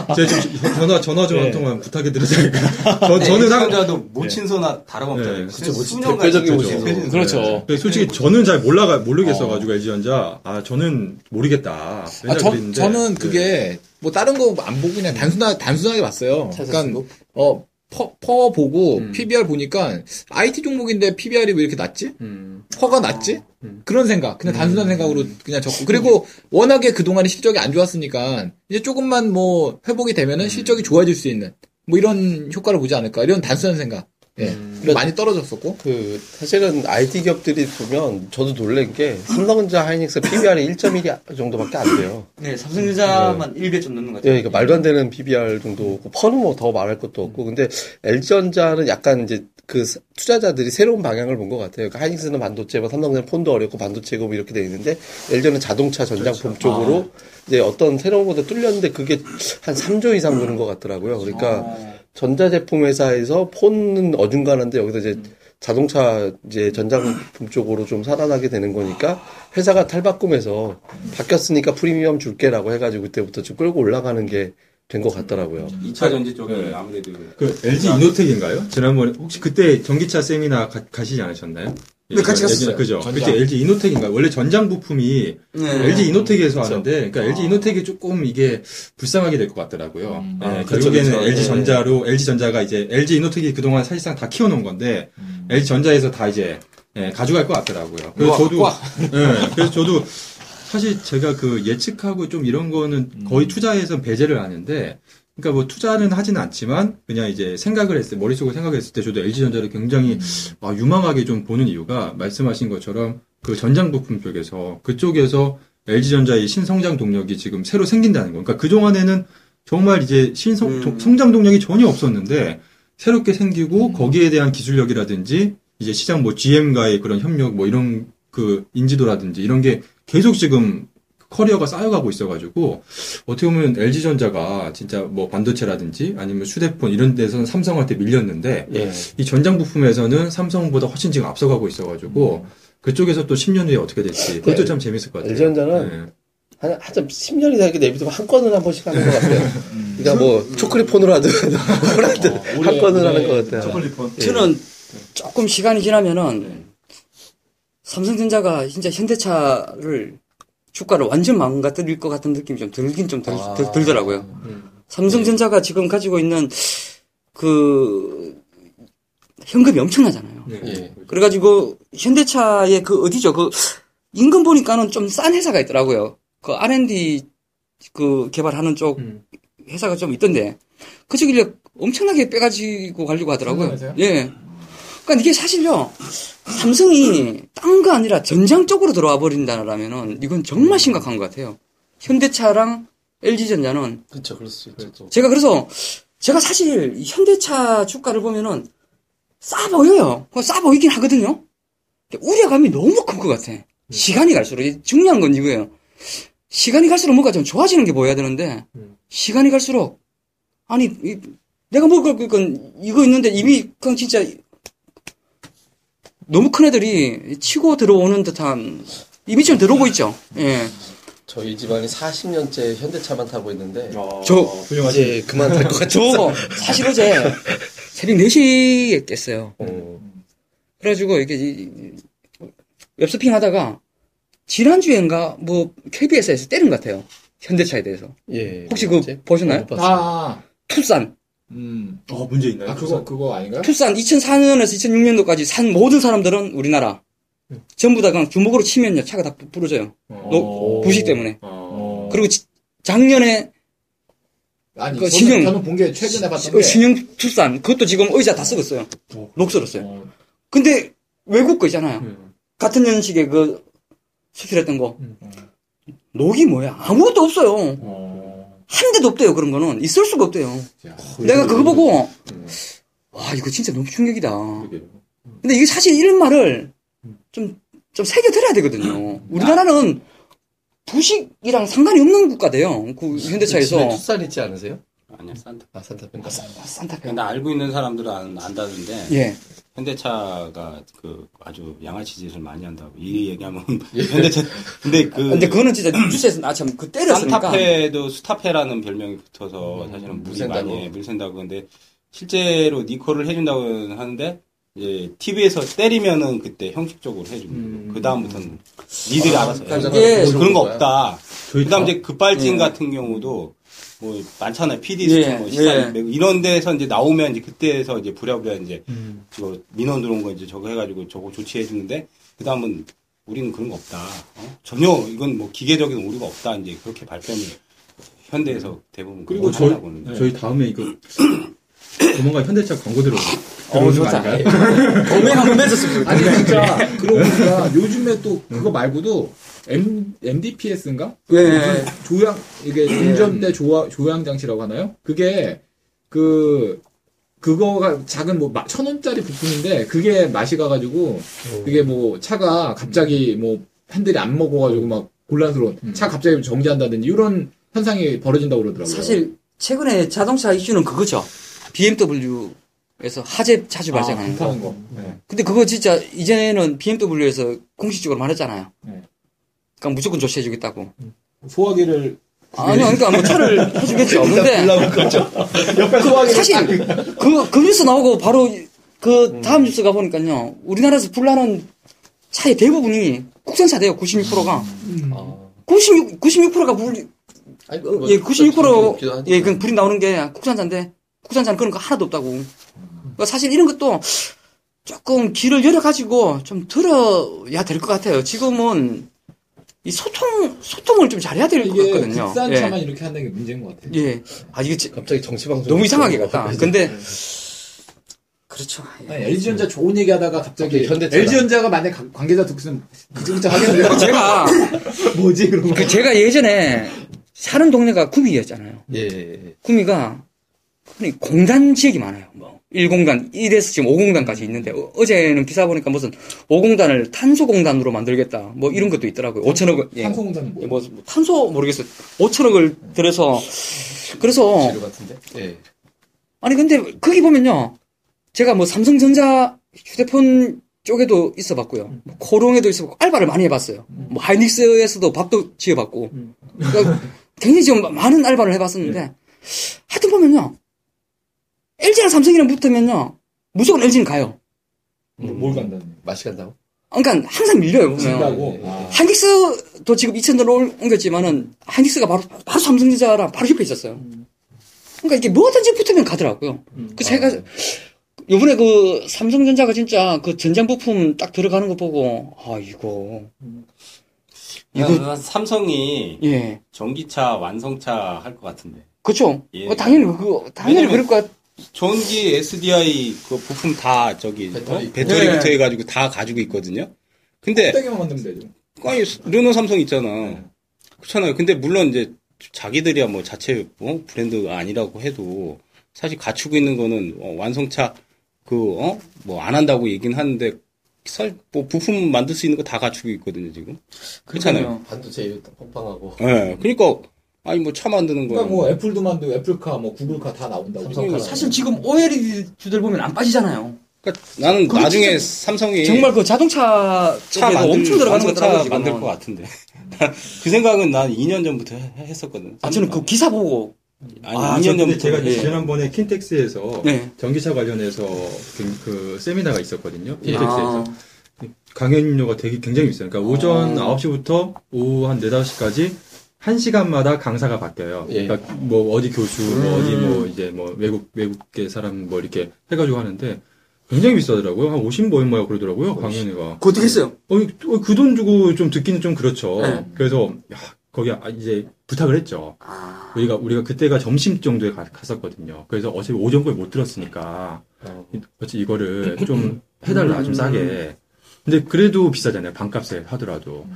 [SPEAKER 3] 어떻게 제가 좀 전화 전화 좀한
[SPEAKER 4] 예.
[SPEAKER 3] 통만 부탁해? 저, 저는 상,
[SPEAKER 2] 상자도 모친소나 다름없잖아요.
[SPEAKER 3] 네,
[SPEAKER 1] 그쵸, 뭐
[SPEAKER 2] 수년
[SPEAKER 1] 대표적인
[SPEAKER 2] 가지고
[SPEAKER 1] 모친소.
[SPEAKER 2] 최신소.
[SPEAKER 4] 그렇죠.
[SPEAKER 3] 솔직히 저는 잘 몰라가 모르겠어 가지고 LG전자 아 저는 모르겠다.
[SPEAKER 4] 아,
[SPEAKER 3] 맨날
[SPEAKER 4] 저,
[SPEAKER 3] 그랬는데.
[SPEAKER 4] 저는
[SPEAKER 3] 네.
[SPEAKER 4] 그게 뭐 다른 거 안 보고 그냥 단순하, 단순하게 봤어요. 그러니까? 어 퍼, 퍼 보고
[SPEAKER 3] 음.
[SPEAKER 4] PBR 보니까 IT 종목인데 PBR이 왜 이렇게 낮지?
[SPEAKER 3] 음.
[SPEAKER 4] 퍼가 낮지?
[SPEAKER 3] 음.
[SPEAKER 4] 그런 생각, 그냥 단순한 생각으로 그냥 적고 그리고 워낙에 그 동안에 실적이 안 좋았으니까 이제 조금만 뭐 회복이 되면은 실적이 좋아질 수 있는 뭐 이런 효과를 보지 않을까 이런 단순한 생각. 예, 그리고 많이 떨어졌었고.
[SPEAKER 1] 그 사실은 IT 기업들이 보면 저도 놀란 게 삼성전자 하이닉스 PBR이 1.1 정도밖에 안 돼요.
[SPEAKER 5] 네, 삼성전자만 1배 좀 넘는 것
[SPEAKER 1] 예,
[SPEAKER 5] 같아요.
[SPEAKER 1] 그러니까 말도 안 되는 PBR 정도고 퍼는 뭐더 말할 것도 없고 근데 LG전자는 약간 이제 그 스- 투자자들이 새로운 방향을 본 것 같아요. 그러니까 하이닉스는 반도체, 뭐 삼성은 폰도 어렵고 반도체고 뭐 이렇게 돼 있는데 LG는 자동차 전장품 쪽으로 이제 어떤 새로운 곳에 뚫렸는데 그게 한 3조 이상 드는 것 같더라고요. 그러니까 전자제품 회사에서 폰은 어중간한데 여기서 이제 자동차 이제 전장품 쪽으로 좀 살아나게 되는 거니까 회사가 탈바꿈해서 바뀌었으니까 프리미엄 줄게라고 해가지고 그때부터 좀 끌고 올라가는 게 된 것 같더라고요.
[SPEAKER 2] 2차 전지 쪽에
[SPEAKER 3] 네.
[SPEAKER 2] 아무래도
[SPEAKER 3] 그 LG 이노텍인가요? 지난번에 혹시 그때 전기차 세미나 가, 가시지 않으셨나요?
[SPEAKER 5] 네, 같이 갔었어요.
[SPEAKER 3] 그죠. 그때 LG 이노텍인가요? 원래 전장 부품이
[SPEAKER 5] 네.
[SPEAKER 3] LG 이노텍에서
[SPEAKER 1] 그쵸.
[SPEAKER 3] 하는데, 그러니까 LG 이노텍이 조금 이게 불쌍하게 될 것 같더라고요.
[SPEAKER 4] 음.
[SPEAKER 3] 네,
[SPEAKER 1] 아,
[SPEAKER 3] 결국에는
[SPEAKER 1] 그쵸.
[SPEAKER 3] LG
[SPEAKER 1] 네.
[SPEAKER 3] 전자로 LG 전자가 이제 LG 이노텍이 그동안 사실상 다 키워놓은 건데 LG 전자에서 다 이제 예, 가져갈 것 같더라고요. 그래서
[SPEAKER 4] 우와,
[SPEAKER 3] 저도. 예, 그래서 저도 사실 제가 그 예측하고 좀 이런 거는 거의 투자에서 배제를 하는데. 그러니까 뭐 투자는 하지는 않지만 그냥 이제 생각을 했을 때 머릿속으로 생각했을 때 저도 LG전자를 굉장히 아, 유망하게 좀 보는 이유가 말씀하신 것처럼 그 전장 부품 쪽에서 그쪽에서 LG전자의 신성장 동력이 지금 새로 생긴다는 거. 그러니까 그동안에는 정말 이제 신성
[SPEAKER 5] 음.
[SPEAKER 3] 동- 성장 동력이 전혀 없었는데 새롭게 생기고 거기에 대한 기술력이라든지 이제 시장 뭐 GM과의 그런 협력 뭐 이런 그 인지도라든지 이런 게 계속 지금 커리어가 쌓여가고 있어가지고 어떻게 보면 LG전자가 진짜 뭐 반도체라든지 아니면 휴대폰 이런 데서는 삼성한테 밀렸는데
[SPEAKER 1] 예.
[SPEAKER 3] 이 전장 부품에서는 삼성보다 훨씬 지금 앞서가고 있어가지고 그쪽에서 또 10년 후에 어떻게 될지 그것도
[SPEAKER 1] 네.
[SPEAKER 3] 참 재밌을 것 같아요.
[SPEAKER 1] LG전자는
[SPEAKER 3] 네.
[SPEAKER 1] 한, 하여튼 10년이 되게 내비두면 한 건을 한 번씩 하는 것 같아요. 그러니까 뭐, 초콜릿 폰으로 하든, 뭘 하든,
[SPEAKER 4] 올해-
[SPEAKER 1] 한 건을 하는 것 같아요.
[SPEAKER 3] 초콜릿폰.
[SPEAKER 1] 예.
[SPEAKER 5] 저는 조금 시간이 지나면은 삼성전자가 진짜 현대차를 주가를 완전 망가뜨릴 것 같은 느낌이 좀 들긴 좀 들,
[SPEAKER 1] 아.
[SPEAKER 5] 더라고요
[SPEAKER 1] 음.
[SPEAKER 5] 삼성전자가 지금 가지고 있는 그 현금이 엄청나잖아요.
[SPEAKER 3] 네.
[SPEAKER 1] 예.
[SPEAKER 5] 그래가지고 현대차의 그 어디죠? 그 인근 보니까는 좀 싼 회사가 있더라고요. 그 R&D 그 개발하는 쪽
[SPEAKER 3] 음.
[SPEAKER 5] 회사가 좀 있던데 그 쪽을 엄청나게 빼가지고 가려고 하더라고요. 예. 그러니까 이게 사실요 삼성이 딴 거 아니라 전장 쪽으로 들어와 버린다라면은 이건 정말 심각한 것 같아요. 현대차랑 LG전자는
[SPEAKER 1] 그쵸, 그럴 수 있죠. 또.
[SPEAKER 5] 제가 그래서 제가 사실 이 현대차 주가를 보면은 싸 보여요. 싸 보이긴 하거든요. 우려감이 너무 큰 것 같아. 시간이 갈수록 이 중요한 건 이거예요. 시간이 갈수록 뭔가 좀 좋아지는 게 보여야 되는데
[SPEAKER 3] 음.
[SPEAKER 5] 시간이 갈수록 아니 이- 내가 먹을 건 이거 있는데 이미 그냥 진짜 너무 큰 애들이 치고 들어오는 듯한 이미 좀 들어오고 있죠. 예.
[SPEAKER 1] 저희 집안이 40년째 현대차만 타고 있는데,
[SPEAKER 5] 저
[SPEAKER 3] 훌륭하지.
[SPEAKER 1] 이제 그만 탈 것 같죠.
[SPEAKER 5] 저 사실 어제 새벽 4시에 깼어요.
[SPEAKER 1] 어,
[SPEAKER 5] 그래가지고 이렇게 이- 이- 웹서핑 하다가 지난주엔가 뭐 KBS에서 때린 것 같아요. 현대차에 대해서.
[SPEAKER 1] 예.
[SPEAKER 5] 혹시 그거
[SPEAKER 1] 뭐지?
[SPEAKER 5] 보셨나요?
[SPEAKER 4] 아,
[SPEAKER 5] 투싼.
[SPEAKER 4] 음.
[SPEAKER 3] 어, 문제 있나요?
[SPEAKER 4] 아, 그거, 그거 아닌가요?
[SPEAKER 5] 투싼 2004년에서 2006년도까지 산 모든 사람들은 우리나라. 전부 다 그냥 주먹으로 치면요. 차가 다 부- 부러져요.
[SPEAKER 3] 어.
[SPEAKER 5] 부식 때문에.
[SPEAKER 3] 어.
[SPEAKER 5] 그리고 지- 작년에
[SPEAKER 4] 아니,
[SPEAKER 5] 그 신형-
[SPEAKER 4] 저는 본 게 최근에 봤던
[SPEAKER 5] 어,
[SPEAKER 4] 게.
[SPEAKER 5] 신형 투싼. 그것도 지금 의자 다 썩었어요. 녹 썰었어요.
[SPEAKER 4] 어,
[SPEAKER 5] 근데 외국 거 있잖아요.
[SPEAKER 3] 음.
[SPEAKER 5] 같은 연식의 그 수출했던 거.
[SPEAKER 3] 음.
[SPEAKER 5] 녹이 뭐야? 아무것도 없어요.
[SPEAKER 4] 어.
[SPEAKER 5] 한 대도 없대요, 그런 거는. 있을 수가 없대요.
[SPEAKER 4] 야,
[SPEAKER 5] 내가 그거 보고,
[SPEAKER 3] 음.
[SPEAKER 5] 와, 이거 진짜 너무 충격이다. 근데 이게 사실 이런 말을 좀, 좀 새겨들어야 되거든요. 우리나라는 부식이랑 상관이 없는 국가대요. 그 현대차에서.
[SPEAKER 1] 투싼 있지 않으세요?
[SPEAKER 2] 아니야 산타.
[SPEAKER 1] 아, 산타페인가?
[SPEAKER 5] 산타페.
[SPEAKER 2] 근데 알고 있는 사람들은 안, 안다는데
[SPEAKER 5] 예.
[SPEAKER 2] 현대차가 그 아주 양아치 짓을 많이 한다고 이 얘기하면 현대차 근데 그
[SPEAKER 5] 근데 그거는 진짜 뉴스에서 나참 그 때렸으니까.
[SPEAKER 2] 산타페도 스타페라는 별명이 붙어서 사실은 물이
[SPEAKER 1] 물샌다고.
[SPEAKER 2] 많이 해, 물 샌다고 근데 실제로 니콜을 해준다고 하는데 이제 TV에서 때리면은 그때 형식적으로 해줍니다.
[SPEAKER 3] 음.
[SPEAKER 2] 그 다음부터는 니들이 알아서 해.
[SPEAKER 5] 그러니까
[SPEAKER 2] 그런 거. 없다.
[SPEAKER 3] 저희
[SPEAKER 2] 그다음
[SPEAKER 3] 다-
[SPEAKER 2] 이제 급발진
[SPEAKER 5] 예.
[SPEAKER 2] 같은 경우도 뭐 많잖아요. PD
[SPEAKER 5] 예,
[SPEAKER 2] 수첩, 뭐 시사
[SPEAKER 5] 예.
[SPEAKER 2] 이런 데서 이제 나오면 이제 그때에서 이제 부랴부랴 이제
[SPEAKER 3] 음.
[SPEAKER 2] 저 민원 들어온 거 이제 저거 해가지고 저거 조치해 주는데 그 다음은 우리는 그런 거 없다. 어? 전혀 이건 뭐 기계적인 오류가 없다. 이제 그렇게 발표를 현대에서 대부분
[SPEAKER 3] 그리고 저희. 저희 다음에 이거 조만간 현대차 광고 들어오고
[SPEAKER 5] 어, 좋다. 범행 한번 맺었으면
[SPEAKER 4] 아니 진짜 그러고 보니까 요즘에 또 그거 말고도 M, MDPS인가?
[SPEAKER 5] 예.
[SPEAKER 4] 조향 이게 운전대 조화, 조향 장치라고 하나요? 그게 그 그거가 작은 뭐 천 원짜리 부품인데 그게 맛이 가가지고 그게 뭐 차가 갑자기 뭐 핸들이 안 먹어가지고 막 곤란스러운 차 갑자기 정지한다든지 이런 현상이 벌어진다고 그러더라고요.
[SPEAKER 5] 사실 최근에 자동차 이슈는 그거죠. BMW 에서 하재 자주 발생하는 거.
[SPEAKER 4] 거. 네.
[SPEAKER 5] 근데 그거 진짜 이전에는 BMW에서 공식적으로 말했잖아요.
[SPEAKER 4] 네.
[SPEAKER 5] 그러니까 무조건 조치해주겠다고.
[SPEAKER 4] 소화기를
[SPEAKER 5] 아니요, 그러니까 뭐 차를 해주겠죠. 근데
[SPEAKER 4] 옆에 소화기
[SPEAKER 5] 사실 그, 그 뉴스 나오고 바로 그 다음 뉴스 가 보니까요. 우리나라에서 불나는 차의 대부분이 국산차대요. 96%가.
[SPEAKER 1] 아.
[SPEAKER 5] 96, 96%가 불,
[SPEAKER 1] 아니,
[SPEAKER 5] 어,
[SPEAKER 1] 뭐,
[SPEAKER 5] 예,
[SPEAKER 1] 없기도
[SPEAKER 5] 96%
[SPEAKER 1] 하니까.
[SPEAKER 5] 예, 그 불이 나오는 게 국산차인데 국산차는 그런 거 하나도 없다고. 그러니까 사실 이런 것도 조금 길을 열어가지고 좀 들어야 될 것 같아요. 지금은 이 소통 소통을 좀 잘해야 될것
[SPEAKER 4] 이게
[SPEAKER 5] 같거든요.
[SPEAKER 4] 국산차만 이렇게 하는 게 문제인 것 같아요.
[SPEAKER 5] 예. 예. 아 이게 지-
[SPEAKER 1] 갑자기 정치 방송.
[SPEAKER 5] 너무 이상하게 갔다. 근데 그렇죠.
[SPEAKER 4] 아니, LG전자 좋은 얘기하다가 갑자기
[SPEAKER 1] 현대차다.
[SPEAKER 4] LG전자가 만약 가- 관계자 듣고서는 그정자 하겠는데요?
[SPEAKER 5] 제가
[SPEAKER 4] 뭐지 그러고
[SPEAKER 5] 그 제가 예전에 사는 동네가 구미였잖아요.
[SPEAKER 1] 예, 예, 예.
[SPEAKER 5] 구미가 공단 지역이 많아요. 뭐 1공단, 1에서 지금 5공단까지 있는데 어, 제는 기사 보니까 무슨 5공단을 탄소 공단으로 만들겠다. 뭐 이런 것도 있더라고요. 5천억 원. 예.
[SPEAKER 4] 탄소공단은
[SPEAKER 5] 예,
[SPEAKER 4] 뭐예요?
[SPEAKER 5] 뭐, 뭐 탄소 모르겠어요. 5천억을 들여서 그래서.
[SPEAKER 1] 예.
[SPEAKER 5] 아니 근데 거기 보면요. 제가 뭐 삼성전자 휴대폰 쪽에도 있어 봤고요. 뭐 코롱에도 있어 봤고 알바를 많이 해봤어요. 뭐 하이닉스에서도 밥도 지어봤고. 그러니까 굉장히 지금 많은 알바를 해봤었는데 하여튼 보면요. LG랑 삼성이랑 붙으면요. 무조건 LG는 가요.
[SPEAKER 4] 뭘 간다는
[SPEAKER 1] 맛이 간다고?
[SPEAKER 5] 그러니까 항상 밀려요 보면.
[SPEAKER 4] 진다고?
[SPEAKER 1] 예, 예.
[SPEAKER 4] 아.
[SPEAKER 5] 하이닉스도 지금 2000년으로 옮겼지만은 하이닉스가 바로 바로 삼성전자랑 바로 옆에 있었어요. 그러니까 이게 뭐든지 붙으면 가더라고요. 그 제가 요번에 그 삼성전자가 진짜 그 전장 부품 딱 들어가는 거 보고 아 이거
[SPEAKER 2] 이거 삼성이
[SPEAKER 5] 예
[SPEAKER 2] 전기차 완성차 할 것 같은데.
[SPEAKER 5] 그렇죠.
[SPEAKER 2] 예.
[SPEAKER 5] 어, 당연히 그거 당연히
[SPEAKER 2] 왜냐면-
[SPEAKER 5] 그럴 것 같.
[SPEAKER 2] 전기 SDI 그 부품 다 저기
[SPEAKER 1] 배터리.
[SPEAKER 2] 어? 배터리부터
[SPEAKER 5] 네.
[SPEAKER 2] 해가지고 다 가지고 있거든요. 근데
[SPEAKER 4] 껍데기만 만들면 되죠.
[SPEAKER 2] 아니 르노 삼성 있잖아. 그렇잖아요. 근데 물론 이제 자기들이야 뭐 자체 뭐 브랜드가 아니라고 해도 사실 갖추고 있는 거는 어, 완성차 그어뭐 안 한다고 얘기는 하는데 살뭐 부품 만들 수 있는 거 다 갖추고 있거든요 지금. 그렇잖아요.
[SPEAKER 1] 반도체 폭방하고.
[SPEAKER 2] 예. 그러니까 아니 뭐 차 만드는 거.
[SPEAKER 4] 그러니까 뭐 애플도 만들고 애플카, 뭐 구글카 다 나온다고.
[SPEAKER 1] 삼성카.
[SPEAKER 5] 사실 지금 OLED들 보면 안 빠지잖아요.
[SPEAKER 2] 그러니까 나는 나중에
[SPEAKER 5] 진짜
[SPEAKER 2] 삼성이
[SPEAKER 5] 정말 그 자동차
[SPEAKER 2] 차 만들,
[SPEAKER 5] 엄청 들어가는. 지금은.
[SPEAKER 2] 만들 것 같은데. 그 생각은 난 2년 전부터 해- 했었거든.
[SPEAKER 5] 아 저는 그 기사 보고
[SPEAKER 2] 아니
[SPEAKER 4] 아,
[SPEAKER 2] 2년
[SPEAKER 3] 근데
[SPEAKER 2] 전부터
[SPEAKER 3] 제가
[SPEAKER 5] 예.
[SPEAKER 3] 지난번에 킨텍스에서
[SPEAKER 5] 네.
[SPEAKER 3] 전기차 관련해서 그, 그 세미나가 있었거든요.
[SPEAKER 1] 예.
[SPEAKER 3] 킨텍스에서.
[SPEAKER 5] 아,
[SPEAKER 3] 강연료가 되게 굉장히 비싸요. 그러니까 오전
[SPEAKER 5] 아.
[SPEAKER 3] 9시부터 오후 한 4, 5시까지 1시간마다 강사가 바뀌어요.
[SPEAKER 1] 예.
[SPEAKER 3] 그러니까 뭐 어디 교수, 뭐
[SPEAKER 5] 음.
[SPEAKER 3] 어디 뭐 이제 뭐 외국, 외국계 사람 뭐 이렇게 해가지고 하는데 굉장히 비싸더라고요. 한 50뭐 얼마야 그러더라고요. 강연료가.
[SPEAKER 5] 그거 어떻게 했어요?
[SPEAKER 3] 어, 그 돈 주고 좀 듣기는 좀 그렇죠.
[SPEAKER 5] 네.
[SPEAKER 3] 그래서 야, 거기 아, 이제 부탁을 했죠.
[SPEAKER 5] 아,
[SPEAKER 3] 우리가 우리가 그때가 점심 정도에 가- 갔었거든요. 그래서 어차피 오전 거에 못 들었으니까
[SPEAKER 1] 어.
[SPEAKER 3] 어차피 이거를 좀 해달라 좀 싸게. 근데 그래도 비싸잖아요. 반값에 하더라도.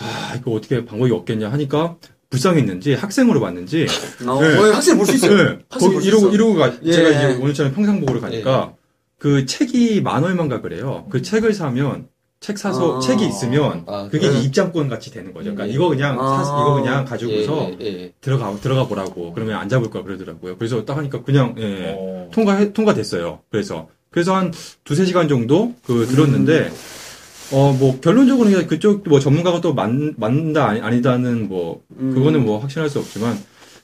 [SPEAKER 3] 아 이거 어떻게 방법이 없겠냐 하니까 불쌍했는지 학생으로 봤는지
[SPEAKER 5] 어,
[SPEAKER 3] 네.
[SPEAKER 5] 어, 학생 볼 수 있어요.
[SPEAKER 3] 네.
[SPEAKER 5] 학생
[SPEAKER 3] 거기
[SPEAKER 5] 볼수
[SPEAKER 3] 이러고
[SPEAKER 5] 있어.
[SPEAKER 3] 이러고 가
[SPEAKER 5] 예.
[SPEAKER 3] 제가 이제 오늘처럼 평상복으로 가니까 그 책이 만 얼마인가 그래요. 그 책을 사면 책 사서
[SPEAKER 5] 아.
[SPEAKER 3] 책이 있으면
[SPEAKER 1] 아,
[SPEAKER 3] 그게
[SPEAKER 5] 그래.
[SPEAKER 3] 입장권 같이 되는 거죠. 그러니까
[SPEAKER 1] 예.
[SPEAKER 3] 이거 그냥
[SPEAKER 5] 아.
[SPEAKER 3] 사, 이거 그냥 가지고서
[SPEAKER 1] 예, 예, 예.
[SPEAKER 3] 들어가 들어가 보라고 그러면 안 잡을 거야 그러더라고요. 그래서 딱 하니까 그냥 예,
[SPEAKER 4] 어.
[SPEAKER 3] 통과 통과됐어요. 그래서 그래서 한 두세 시간 정도 그 들었는데 어 뭐 결론적으로 그냥 그쪽 뭐 전문가가 또 맞, 맞는다 아니, 아니 다는 뭐
[SPEAKER 5] 음.
[SPEAKER 3] 그거는 뭐 확신할 수 없지만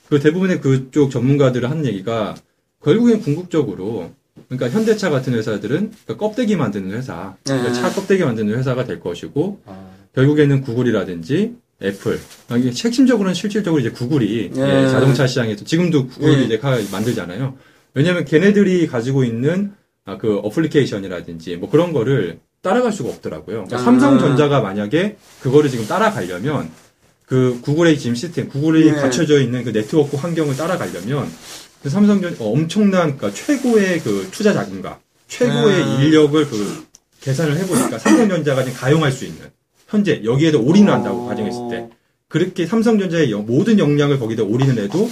[SPEAKER 3] 그 대부분의 그쪽 전문가들이 하는 얘기가 결국엔 궁극적으로 그러니까 현대차 같은 회사들은 그러니까 껍데기 만드는 회사, 그러니까
[SPEAKER 5] 네.
[SPEAKER 3] 차 껍데기 만드는 회사가 될 것이고
[SPEAKER 1] 아,
[SPEAKER 3] 결국에는 구글이라든지 애플. 아, 이게 핵심적으로는 실질적으로 이제 구글이
[SPEAKER 5] 예.
[SPEAKER 3] 예, 자동차 시장에서 지금도 구글이
[SPEAKER 5] 예.
[SPEAKER 3] 이제 가- 만들잖아요. 왜냐하면 걔네들이 가지고 있는 아, 그 어플리케이션이라든지 뭐 그런 거를 따라갈 수가 없더라고요. 그러니까
[SPEAKER 5] 아.
[SPEAKER 3] 삼성전자가 만약에 그거를 지금 따라가려면 그 구글의 지금 시스템, 구글이
[SPEAKER 5] 예.
[SPEAKER 3] 갖춰져 있는 그 네트워크 환경을 따라가려면 그 삼성전 어, 엄청난 그러니까 최고의 그 투자 자금과 최고의
[SPEAKER 5] 아.
[SPEAKER 3] 인력을 그 계산을 해보니까 삼성전자가 지금 가용할 수 있는 현재 여기에도 올인을 한다고
[SPEAKER 5] 어.
[SPEAKER 3] 가정했을 때 그렇게 삼성전자의 영- 모든 역량을 거기다 올인을 해도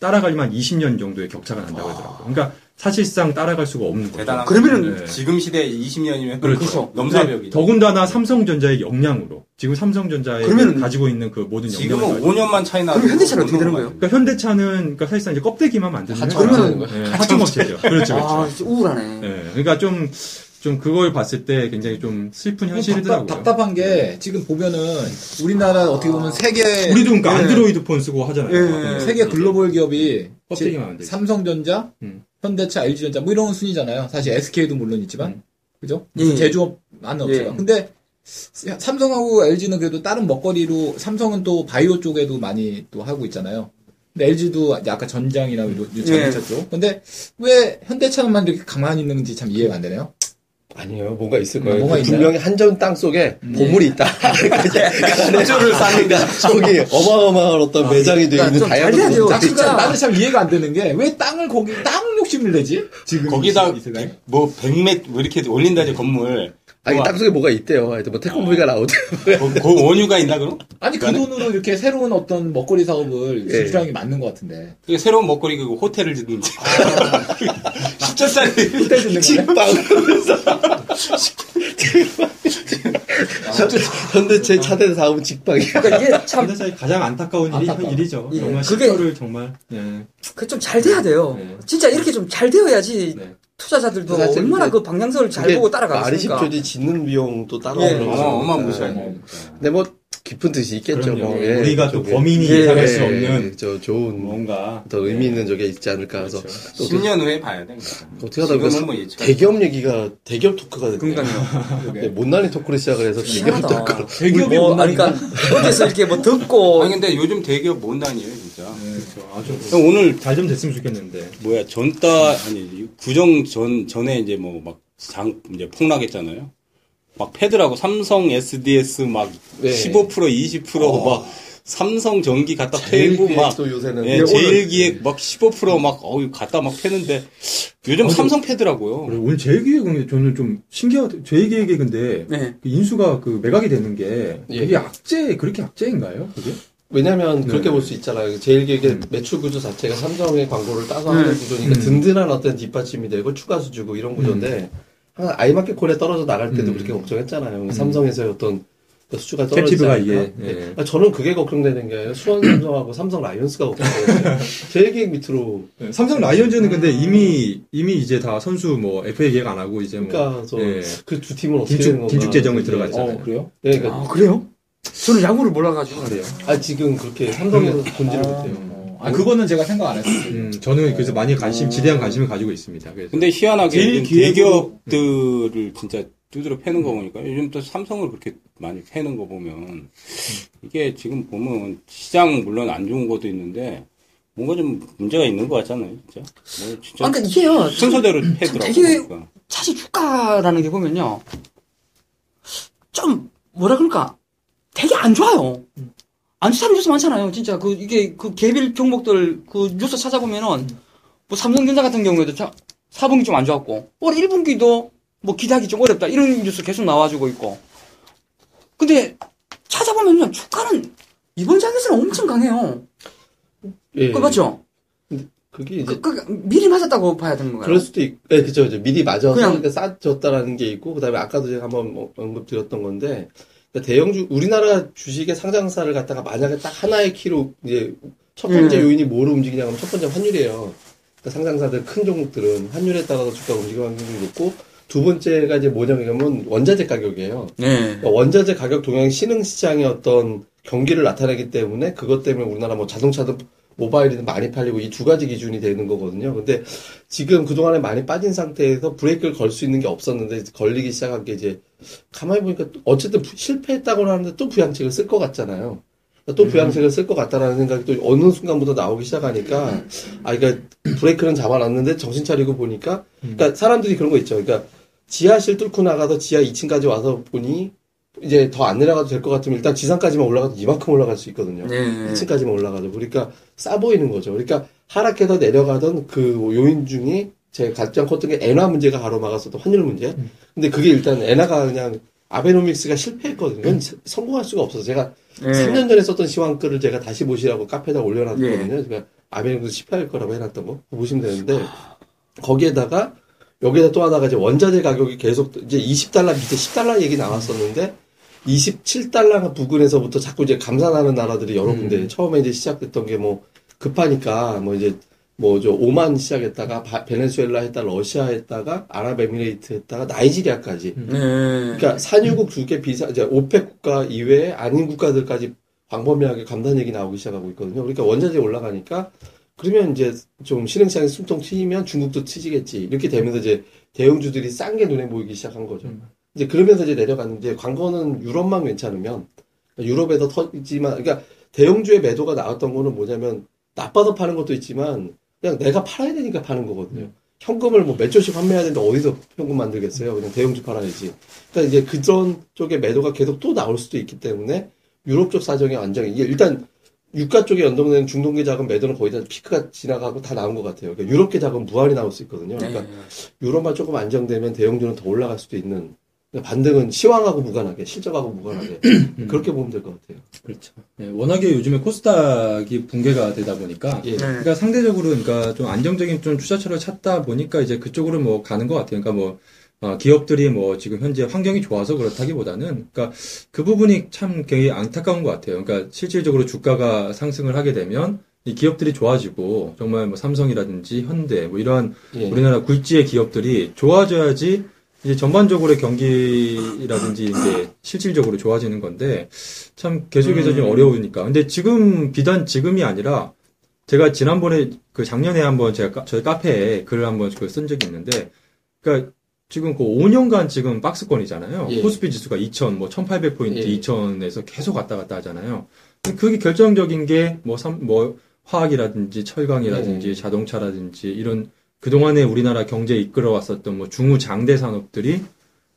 [SPEAKER 3] 한 20년 정도의 격차가 난다고 하더라고요. 그러니까 사실상 따라갈 수가 없는 거죠.
[SPEAKER 2] 대단한.
[SPEAKER 5] 그러면은
[SPEAKER 3] 네.
[SPEAKER 2] 지금 시대에 20년이면
[SPEAKER 3] 그렇죠.
[SPEAKER 2] 넘사벽이.
[SPEAKER 3] 더군다나 삼성전자의 역량으로 지금 삼성전자에
[SPEAKER 5] 그러면은
[SPEAKER 3] 가지고 있는 그 모든 역량을
[SPEAKER 2] 지금은
[SPEAKER 3] 가지고
[SPEAKER 2] 5년만 차이 나.
[SPEAKER 5] 그럼 현대차는 어떻게 되는 거예요?
[SPEAKER 3] 그러니까 현대차는 그러니까 사실상 이제 껍데기만 만드는
[SPEAKER 1] 하청
[SPEAKER 3] 회사라.
[SPEAKER 1] 하는 거야.
[SPEAKER 3] 예, 하청업체죠. 그렇죠, 그렇죠.
[SPEAKER 5] 아, 진짜 우울하네.
[SPEAKER 3] 예, 그러니까 좀, 좀 그걸 봤을 때 굉장히 좀 슬픈 현실이더라고요.
[SPEAKER 4] 답답, 답답 한 게 지금 보면은 우리나라 어떻게 보면 세계
[SPEAKER 3] 우리도 그러니까
[SPEAKER 5] 예.
[SPEAKER 3] 안드로이드 폰 쓰고 하잖아요.
[SPEAKER 5] 예.
[SPEAKER 3] 예.
[SPEAKER 4] 세계 글로벌 기업이. 삼성전자,
[SPEAKER 3] 음.
[SPEAKER 4] 현대차, LG전자 뭐 이런 순위잖아요. 사실 SK도 물론 있지만
[SPEAKER 3] 음.
[SPEAKER 4] 그죠?
[SPEAKER 5] 예.
[SPEAKER 4] 제조업 많은 업체가.
[SPEAKER 5] 예.
[SPEAKER 4] 근데 삼성하고 LG는 그래도 다른 먹거리로 삼성은 또 바이오 쪽에도 많이 또 하고 있잖아요. 근데 LG도 아까 전장이나 요- 요 자동차 쪽. 근데 왜 현대차만 이렇게 가만히 있는지 참 이해가 안 되네요.
[SPEAKER 1] 아니요, 뭔가 있을
[SPEAKER 4] 음,
[SPEAKER 1] 거예요.
[SPEAKER 4] 있나요?
[SPEAKER 1] 분명히 한전 땅 속에 보물이 있다.
[SPEAKER 2] 수조를 쌓는데.
[SPEAKER 1] 저기 어마어마한 어떤 매장이 되어
[SPEAKER 5] 그러니까
[SPEAKER 1] 있는
[SPEAKER 5] 좀
[SPEAKER 1] 다이아몬드
[SPEAKER 4] 진짜. 나는 참 이해가 안 되는 게 왜 땅을 거기 땅 욕심을 내지? 지금
[SPEAKER 2] 거기다? 뭐 100m 뭐 이렇게 올린다지 건물.
[SPEAKER 1] 아니
[SPEAKER 2] 뭐,
[SPEAKER 1] 땅 속에 뭐가 있대요. 하여튼 뭐 태권브이가 나오대.
[SPEAKER 2] 그, 그 원유가 있나 그럼?
[SPEAKER 4] 아니 그 돈으로 이렇게 새로운 어떤 먹거리 사업을
[SPEAKER 1] 예.
[SPEAKER 4] 진출하는 게 맞는 것 같은데.
[SPEAKER 2] 그게 새로운 먹거리 그 호텔을 짓는지. 10천짜리
[SPEAKER 4] 그때 듣는 거네.
[SPEAKER 1] 찐빵. 현대차 차대 사업은 직방이야.
[SPEAKER 5] 그러니까 이게 참,
[SPEAKER 3] 현대차의 가장 안타까운 일이
[SPEAKER 4] 안타까워.
[SPEAKER 3] 일이죠.
[SPEAKER 5] 예.
[SPEAKER 3] 정말
[SPEAKER 5] 그게-
[SPEAKER 3] 정말 예.
[SPEAKER 5] 그좀잘 돼야 돼요.
[SPEAKER 3] 네.
[SPEAKER 5] 진짜 이렇게 좀 잘 되어야지
[SPEAKER 3] 네.
[SPEAKER 5] 투자자들도
[SPEAKER 1] 사실
[SPEAKER 5] 얼마나 그 방향성을 잘 보고
[SPEAKER 1] 말이
[SPEAKER 5] 따라가겠습니까?
[SPEAKER 1] 쉽죠지 짓는 비용도 따로
[SPEAKER 5] 예.
[SPEAKER 1] 들어가고
[SPEAKER 2] 어마 어마
[SPEAKER 1] 그러니까.
[SPEAKER 2] 무시하네.
[SPEAKER 1] 근데 뭐 깊은 뜻이 있겠죠. 뭐. 예,
[SPEAKER 3] 우리가 또. 범인이
[SPEAKER 5] 예.
[SPEAKER 3] 예상할 수
[SPEAKER 1] 예,
[SPEAKER 3] 없는
[SPEAKER 1] 저 좋은
[SPEAKER 3] 뭔가
[SPEAKER 1] 더 의미 있는 적이 있지 않을까 해서
[SPEAKER 3] 그렇죠.
[SPEAKER 1] 또 그-
[SPEAKER 2] 10년 후에 봐야 돼.
[SPEAKER 1] 어떻게 하다 보니까
[SPEAKER 2] 지금은 뭐 예측.
[SPEAKER 1] 대기업 얘기가 대기업 토크가 됐네.
[SPEAKER 5] 그러니까요.
[SPEAKER 1] 네, 못난이 토크를 시작을 해서 대기업
[SPEAKER 5] 희한하다.
[SPEAKER 1] 토크로.
[SPEAKER 4] 대기업이
[SPEAKER 5] 뭐, 그러니까 어디서 이렇게 뭐 듣고
[SPEAKER 2] 아니 근데 요즘 대기업 못난이에요 진짜.
[SPEAKER 3] 그렇죠. 아주
[SPEAKER 2] 형 오늘
[SPEAKER 3] 잘 좀 됐으면 좋겠는데.
[SPEAKER 2] 뭐야 전따 아니 구정 전 전에 이제 뭐 막 장 이제 폭락했잖아요. 막 패드라고 삼성 SDS 막
[SPEAKER 1] 네.
[SPEAKER 2] 15% 20%막 삼성 전기 갖다
[SPEAKER 1] 제일
[SPEAKER 2] 패고
[SPEAKER 1] 막또 요새는
[SPEAKER 2] 예, 제일 기획 막 15%막 어우 갖다 막 패는데 요즘 삼성 패더라고요.
[SPEAKER 3] 그래, 오늘 제일 기획은 저는 좀 신기하다. 제일 기획이 근데
[SPEAKER 5] 네.
[SPEAKER 3] 그 인수가 그 매각이 되는 게
[SPEAKER 1] 예.
[SPEAKER 3] 그게 악재 그렇게 악재인가요? 그게?
[SPEAKER 1] 왜냐면 그렇게
[SPEAKER 3] 네.
[SPEAKER 1] 볼수 있잖아요. 제일 기획의
[SPEAKER 3] 음.
[SPEAKER 1] 매출 구조 자체가 삼성의 광고를 따서 하는
[SPEAKER 5] 음.
[SPEAKER 1] 구조니까
[SPEAKER 3] 음.
[SPEAKER 1] 든든한 어떤 뒷받침이 되고 추가 수 주고 이런 구조인데 항상 아이마켓 콜에 떨어져 나갈 때도
[SPEAKER 3] 음.
[SPEAKER 1] 그렇게 걱정했잖아요. 삼성에서의 어떤 그 수주가 않을까?
[SPEAKER 3] 이게, 예.
[SPEAKER 1] 네. 아, 저는 그게 걱정되는 게 아니라 수원 삼성하고 삼성 라이온스가 걱정돼요. 제일기획 밑으로
[SPEAKER 3] 네, 삼성 라이온즈는 근데 이미 이미 이제 다 선수 뭐 FA 계약 안 하고 이제 뭐
[SPEAKER 1] 그러니까
[SPEAKER 3] 예.
[SPEAKER 1] 그두 팀은 어떻게 되는
[SPEAKER 3] 긴축
[SPEAKER 1] 건가?
[SPEAKER 3] 긴축 재정을
[SPEAKER 1] 네.
[SPEAKER 3] 들어갔잖아요.
[SPEAKER 4] 어, 그래요?
[SPEAKER 1] 네, 그러니까
[SPEAKER 5] 아, 그래요? 저는 야구를 몰라가지고.
[SPEAKER 3] 그래요.
[SPEAKER 1] 아 지금 그렇게 삼성에서 본질을
[SPEAKER 5] 아.
[SPEAKER 1] 못해요.
[SPEAKER 4] 어, 아 그거는 제가 생각 안 했어요.
[SPEAKER 3] 음, 저는 그래서 많이 관심 지대한 관심을 가지고 있습니다. 그래서
[SPEAKER 2] 근데 희한하게
[SPEAKER 3] 제일
[SPEAKER 2] 요즘
[SPEAKER 3] 기획으로-
[SPEAKER 2] 대기업들을 진짜 두드려 패는 거 보니까 요즘 또 삼성을 그렇게 많이 패는 거 보면 이게 지금 보면 시장 물론 안 좋은 것도 있는데 뭔가 좀 문제가 있는 것 같잖아요, 진짜. 뭐 진짜
[SPEAKER 5] 아, 그러니까 이게요. 참
[SPEAKER 2] 순서대로 패더라고.
[SPEAKER 5] 되게-
[SPEAKER 2] 보니까.
[SPEAKER 5] 사실 주가라는 게 보면요. 좀, 뭐라 그럴까. 되게 안 좋아요. 안 좋다는 뉴스 많잖아요. 진짜 그, 이게 그 개별 종목들 그 뉴스 찾아보면은 뭐 삼성전자 같은 경우에도 자, 4분기 좀 안 좋았고, 올 1분기도 뭐 기대하기 좀 어렵다. 이런 뉴스 계속 나와주고 있고. 근데 찾아보면요. 주가는 이번 장에서는 엄청 강해요.
[SPEAKER 1] 예.
[SPEAKER 5] 그 맞죠?
[SPEAKER 1] 그게 이제
[SPEAKER 5] 그, 그, 미리 맞았다고 봐야 되는 거예요.
[SPEAKER 1] 그럴 수도 있고, 예, 그죠. 이제 미리 맞아서
[SPEAKER 5] 그냥-
[SPEAKER 1] 싸졌다라는 게 있고, 그 다음에 아까도 제가 한번 뭐 언급드렸던 건데, 그러니까 대형주, 우리나라 주식의 상장사를 갖다가 만약에 딱 하나의 키로, 이제, 첫 번째
[SPEAKER 5] 예.
[SPEAKER 1] 요인이 뭐로 움직이냐 하면 첫 번째 환율이에요. 그러니까 상장사들 큰 종목들은 환율에 따라서 주가가 움직이는 확률이 높고, 두 번째가 이제 뭐냐면 원자재 가격이에요.
[SPEAKER 5] 네.
[SPEAKER 1] 그러니까 원자재 가격 동향 신흥 시장의 어떤 경기를 나타내기 때문에 그것 때문에 우리나라 뭐 자동차든 모바일이든 많이 팔리고 이 두 가지 기준이 되는 거거든요. 근데 지금 그동안에 많이 빠진 상태에서 브레이크를 걸 수 있는 게 없었는데 걸리기 시작한 게 이제 가만히 보니까 또 어쨌든 부- 실패했다고는 하는데 또 부양책을 쓸 것 같잖아요. 또 부양책을 쓸 것 같다라는 생각이 또 어느 순간부터 나오기 시작하니까 아 그러니까 브레이크는 잡아놨는데 정신 차리고 보니까 그러니까 사람들이 그런 거 있죠. 그러니까 지하실 뚫고 나가서 지하 2층까지 와서 보니 이제 더 안 내려가도 될 것 같으면 일단 지상까지만 올라가도 이만큼 올라갈 수 있거든요.
[SPEAKER 5] 네.
[SPEAKER 1] 2층까지만 올라가도 그러니까 싸 보이는 거죠. 그러니까 하락해서 내려가던 그 요인 중에 제 가장 컸던 게 엔화 문제가 가로막았었던 환율 문제. 근데 그게 일단 엔화가 그냥 아베노믹스가 실패했거든요. 그건 성공할 수가 없어서 제가
[SPEAKER 5] 네.
[SPEAKER 1] 3년 전에 썼던 시황 글을 제가 다시 보시라고 카페에다
[SPEAKER 5] 예.
[SPEAKER 1] 올려놨거든요. 제가 아베노믹스 실패할 거라고 해놨던 거 보시면 되는데 거기에다가 여기다 또 하나가 이제 원자재 가격이 계속 이제 20달러 밑에 10달러 얘기 나왔었는데 27달러 부근에서부터 자꾸 이제 감산하는 나라들이 여러 군데 처음에 이제 시작됐던 게 뭐 급하니까 뭐 이제 뭐 저 오만 시작했다가 바- 베네수엘라 했다가 러시아 했다가 아랍에미레이트 했다가 나이지리아까지
[SPEAKER 5] 네.
[SPEAKER 1] 그러니까 산유국 두 개 비사 이제 오펙 국가 이외에 아닌 국가들까지 광범위하게 감산 얘기 나오기 시작하고 있거든요. 그러니까 원자재 올라가니까 그러면 이제 좀 신흥시장에 숨통 트이면 중국도 트지겠지 이렇게 되면서 이제 대형주들이 싼 게 눈에 보이기 시작한 거죠. 이제 그러면서 이제 내려갔는데 광고는 유럽만 괜찮으면 유럽에서 터지만 그러니까 대형주의 매도가 나왔던 거는 뭐냐면 나빠서 파는 것도 있지만 그냥 내가 팔아야 되니까 파는 거거든요. 현금을 뭐 몇 조씩 판매해야 되는데 어디서 현금 만들겠어요? 그냥 대형주 팔아야지. 그러니까 이제 그런 쪽의 매도가 계속 또 나올 수도 있기 때문에 유럽 쪽 사정이 안정이 이게 일단 유가 쪽에 연동되는 중동계 자금 매도는 거의 다 피크가 지나가고 다 나온 것 같아요. 그러니까 유럽계 자금 무한히 나올 수 있거든요. 그러니까
[SPEAKER 5] 네.
[SPEAKER 1] 유럽만 조금 안정되면 대형주는 더 올라갈 수도 있는 반등은 시황하고 무관하게 실적하고 무관하게 그렇게 보면 될 것 같아요.
[SPEAKER 3] 그렇죠. 예, 워낙에 요즘에 코스닥이 붕괴가 되다 보니까
[SPEAKER 1] 예.
[SPEAKER 5] 네.
[SPEAKER 3] 그러니까 상대적으로 그러니까 좀 안정적인 좀 투자처를 찾다 보니까 이제 그쪽으로 뭐 가는 것 같아요. 그러니까 뭐 어, 기업들이 뭐 지금 현재 환경이 좋아서 그렇다기보다는 그러니까 그 부분이 참 굉장히 안타까운 것 같아요. 그러니까 실질적으로 주가가 상승을 하게 되면 이 기업들이 좋아지고 정말 뭐 삼성이라든지 현대 뭐 이러한
[SPEAKER 1] 예.
[SPEAKER 3] 우리나라 굴지의 기업들이 좋아져야지 이제 전반적으로 경기라든지 이제 실질적으로 좋아지는 건데 참 계속해서 좀 어려우니까. 근데 지금 비단 지금이 아니라 제가 지난번에 그 작년에 한번 제가 카- 저희 카페에 글을 한번 그쓴 적이 있는데 그러니까 지금 그 5년간 지금 박스권이잖아요.
[SPEAKER 1] 예.
[SPEAKER 3] 코스피 지수가 2000, 뭐 1800포인트,
[SPEAKER 1] 예.
[SPEAKER 3] 2000에서 계속 왔다 갔다 하잖아요. 근데 그게 결정적인 게 뭐, 삼, 뭐, 화학이라든지 철강이라든지
[SPEAKER 1] 예.
[SPEAKER 3] 자동차라든지 이런 그동안에 우리나라 경제에 이끌어 왔었던 뭐 중후 장대 산업들이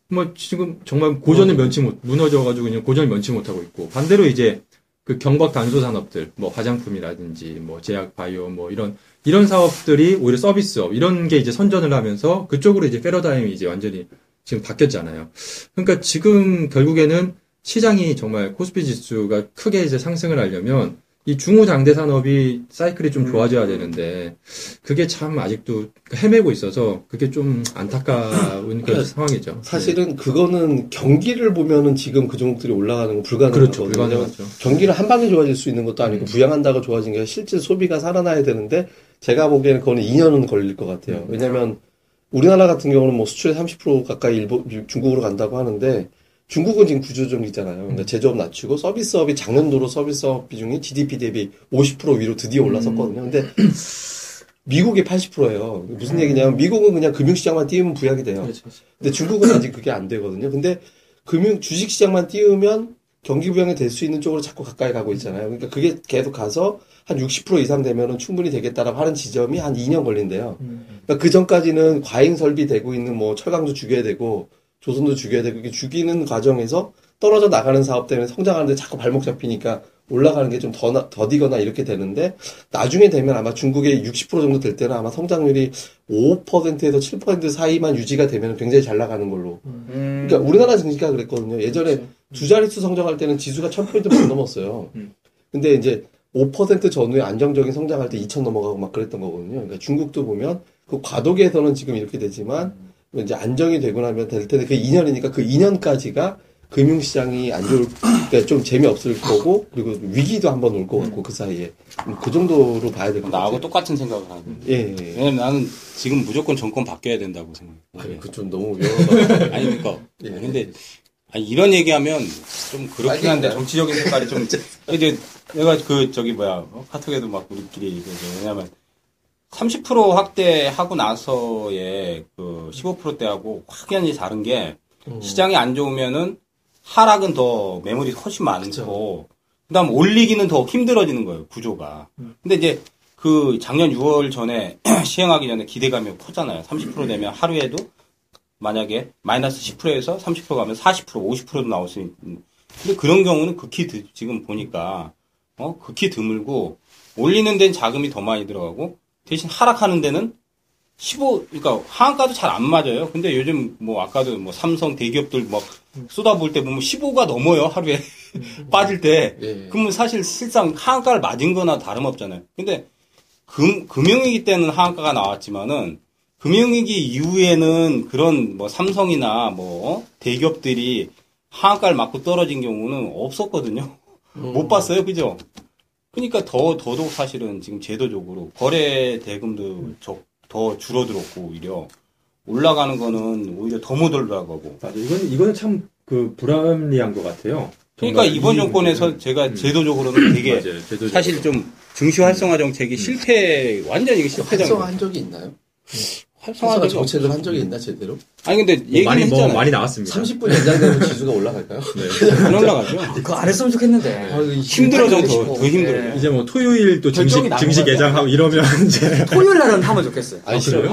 [SPEAKER 3] 뭐 지금 정말 고전을 면치 못, 무너져 가지고 그냥 고전을 면치 못하고 있고 반대로 이제 그 경박 단소 산업들 뭐 화장품이라든지 뭐 제약 바이오 뭐 이런 이런 사업들이 오히려 서비스업 이런 게 이제 선전을 하면서 그쪽으로 이제 패러다임이 이제 완전히 지금 바뀌었잖아요. 그러니까 지금 결국에는 시장이 정말 코스피 지수가 크게 이제 상승을 하려면 이 중후 장대 산업이 사이클이 좀 좋아져야 되는데 그게 참 아직도 헤매고 있어서 그게 좀 안타까운 그런 상황이죠.
[SPEAKER 1] 사실은 그거는 경기를 보면은 지금 그 종목들이 올라가는 건 불가능하거든요.
[SPEAKER 3] 그렇죠, 불가능하죠.
[SPEAKER 1] 경기를 한 방에 좋아질 수 있는 것도 아니고 부양한다고 좋아진 게 실제 소비가 살아나야 되는데 제가 보기에는 그거는 2년은 걸릴 것 같아요. 왜냐면 우리나라 같은 경우는 뭐 수출의 30% 가까이 일본, 중국으로 간다고 하는데 중국은 지금 구조조정이잖아요. 그러니까 제조업 낮추고 서비스업이 작년도로 서비스업 비중이 GDP 대비 50% 위로 드디어 올라섰거든요. 근데 미국이 80%예요. 무슨 얘기냐면 미국은 그냥 금융시장만 띄우면 부양이 돼요. 근데 중국은 아직 그게 안 되거든요. 근데 금융 주식시장만 띄우면 경기 부양이 될 수 있는 쪽으로 자꾸 가까이 가고 있잖아요. 그러니까 그게 계속 가서 한 60% 이상 되면은 충분히 되겠다라고 하는 지점이 한 2년 걸린대요. 그러니까 그 전까지는 과잉 설비되고 있는 뭐 철강도 죽여야 되고 조선도 죽여야 되고 죽이는 과정에서 떨어져 나가는 사업 때문에 성장하는데 자꾸 발목 잡히니까 올라가는 게 좀 더, 더디거나 이렇게 되는데 나중에 되면 아마 중국의 60% 정도 될 때는 아마 성장률이 5%에서 7% 사이만 유지가 되면 굉장히 잘 나가는 걸로.
[SPEAKER 5] 음.
[SPEAKER 1] 그러니까 우리나라 증시가 그랬거든요. 예전에 두 자릿수 성장할 때는 지수가 1000포인트 못 넘었어요. 근데 이제 5% 전후에 안정적인 성장할 때 2000 넘어가고 막 그랬던 거거든요. 그러니까 중국도 보면 그 과도기에서는 지금 이렇게 되지만 이제 안정이 되고 나면 될 텐데 그 2년이니까 그 2년까지가 금융시장이 안 좋을, 그러니까 좀 재미없을 거고, 그리고 위기도 한번 올 것 같고, 그 사이에. 그 정도로 봐야 될 것 같아요.
[SPEAKER 2] 나하고 똑같은 생각을 하거든요.
[SPEAKER 1] 예, 예. 예.
[SPEAKER 2] 왜냐면 나는 지금 무조건 정권 바뀌어야 된다고 생각해.
[SPEAKER 1] 아니, 그 좀 너무 위험하다.
[SPEAKER 2] 아니, 그니까.
[SPEAKER 1] 예.
[SPEAKER 2] 근데, 아니, 이런 얘기하면 좀 그렇긴 한데, 정치적인 색깔이 좀. 이제 내가 그, 저기 뭐야, 어? 카톡에도 막 우리끼리 얘기하죠. 왜냐면, 30% 확대하고 나서의 그 15%대하고 확연히 다른 게,
[SPEAKER 1] 음.
[SPEAKER 2] 시장이 안 좋으면은 하락은 더 매물이 훨씬 많고,
[SPEAKER 1] 그쵸.
[SPEAKER 2] 그다음 올리기는 더 힘들어지는 거예요 구조가. 근데 이제 그 작년 6월 전에 시행하기 전에 기대감이 커잖아요. 30% 되면 하루에도 만약에 마이너스 10%에서 30% 가면 40% 50%도 나올 수 있는. 근데 그런 경우는 극히 드- 지금 보니까 어 극히 드물고 올리는 데는 자금이 더 많이 들어가고 대신 하락하는 데는 15 그러니까 하한가도 잘 안 맞아요. 근데 요즘 뭐 아까도 뭐 삼성 대기업들 막 쏟아부을 때 보면 15가 넘어요 하루에 빠질 때.
[SPEAKER 1] 예.
[SPEAKER 2] 그러면 사실 실상 하한가를 맞은 거나 다름없잖아요. 근데 금, 금융위기 때는 하한가가 나왔지만은 금융위기 이후에는 그런 뭐 삼성이나 뭐 대기업들이 하한가를 맞고 떨어진 경우는 없었거든요. 못 봤어요. 그죠? 그러니까 더, 더더욱 사실은 지금 제도적으로 거래 대금도 적, 더 줄어들었고 오히려 올라가는 거는 오히려 더 못 올라가고
[SPEAKER 3] 맞아. 이건 이거는 참 그 불합리한 것 같아요.
[SPEAKER 2] 그러니까 이번
[SPEAKER 3] 이
[SPEAKER 2] 정권에서. 제가
[SPEAKER 3] 음.
[SPEAKER 2] 제도적으로는 되게
[SPEAKER 3] 맞아요. 제도적으로.
[SPEAKER 2] 사실 좀 증시 활성화 정책이 실패 완전히 이게 실패장
[SPEAKER 1] 활성화한 적이 있나요? 활성화 정책을 한 적이 있나 제대로?
[SPEAKER 2] 아니 근데
[SPEAKER 3] 뭐
[SPEAKER 2] 얘기는
[SPEAKER 3] 많이 뭐
[SPEAKER 2] 했잖아요.
[SPEAKER 3] 많이 나왔습니다.
[SPEAKER 1] 30분 연장되면 지수가 올라갈까요?
[SPEAKER 3] 네.
[SPEAKER 2] 안 올라가죠.
[SPEAKER 5] 그거 안 했으면 좋겠는데.
[SPEAKER 1] 아,
[SPEAKER 2] 힘들어져 더, 더 힘들어요.
[SPEAKER 3] 이제 뭐 토요일 또 증식 증식
[SPEAKER 5] 거야.
[SPEAKER 3] 예장하고 이러면 이제
[SPEAKER 5] 토요일 날은 하면 좋겠어요.
[SPEAKER 1] 아니 싫어요.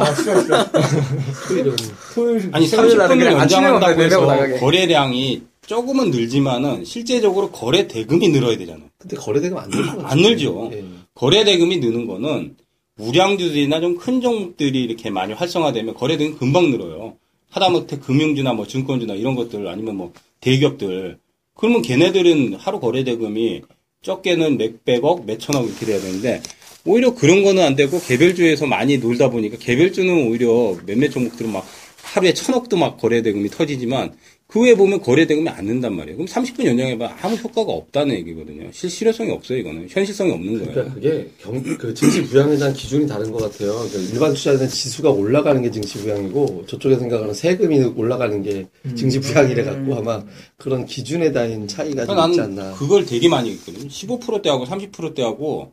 [SPEAKER 1] 토요일은
[SPEAKER 3] 토요일
[SPEAKER 2] 아니
[SPEAKER 5] 토요일 날은
[SPEAKER 2] 30분을
[SPEAKER 5] 그냥 아침에만
[SPEAKER 2] 연장한다고 해서
[SPEAKER 5] 나가게.
[SPEAKER 2] 거래량이 조금은 늘지만은 실제적으로 거래 대금이 늘어야 되잖아요.
[SPEAKER 1] 근데 거래 대금 안 늘죠.
[SPEAKER 2] 안 늘죠.
[SPEAKER 1] 예.
[SPEAKER 2] 거래 대금이 느는 거는 우량주들이나 좀 큰 종목들이 이렇게 많이 활성화되면 거래 대금이 금방 늘어요. 하다못해 금융주나 뭐 증권주나 이런 것들 아니면 뭐 대기업들 그러면 걔네들은 하루 거래 대금이 적게는 몇백억, 몇천억 이렇게 돼야 되는데 오히려 그런 거는 안 되고 개별주에서 많이 놀다 보니까 개별주는 오히려 몇몇 종목들은 막 하루에 천억도 막 거래 대금이 터지지만 그 후에 보면 거래 대금이 안 는단 말이에요. 그럼 30분 연장해봐 아무 효과가 없다는 얘기거든요. 실, 실효성이 없어요, 이거는. 현실성이 없는 거예요.
[SPEAKER 1] 그러니까 그게 경, 그 증시 부양에 대한 기준이 다른 것 같아요. 그러니까 일반 투자자는 지수가 올라가는 게 증시 부양이고 저쪽에 생각하는 세금이 올라가는 게 증시 부양이래 갖고 아마 그런 기준에 대한 차이가 좀 있지
[SPEAKER 2] 음.
[SPEAKER 1] 않나.
[SPEAKER 2] 그걸 되게 많이 했거든요. 15%대하고 30%대하고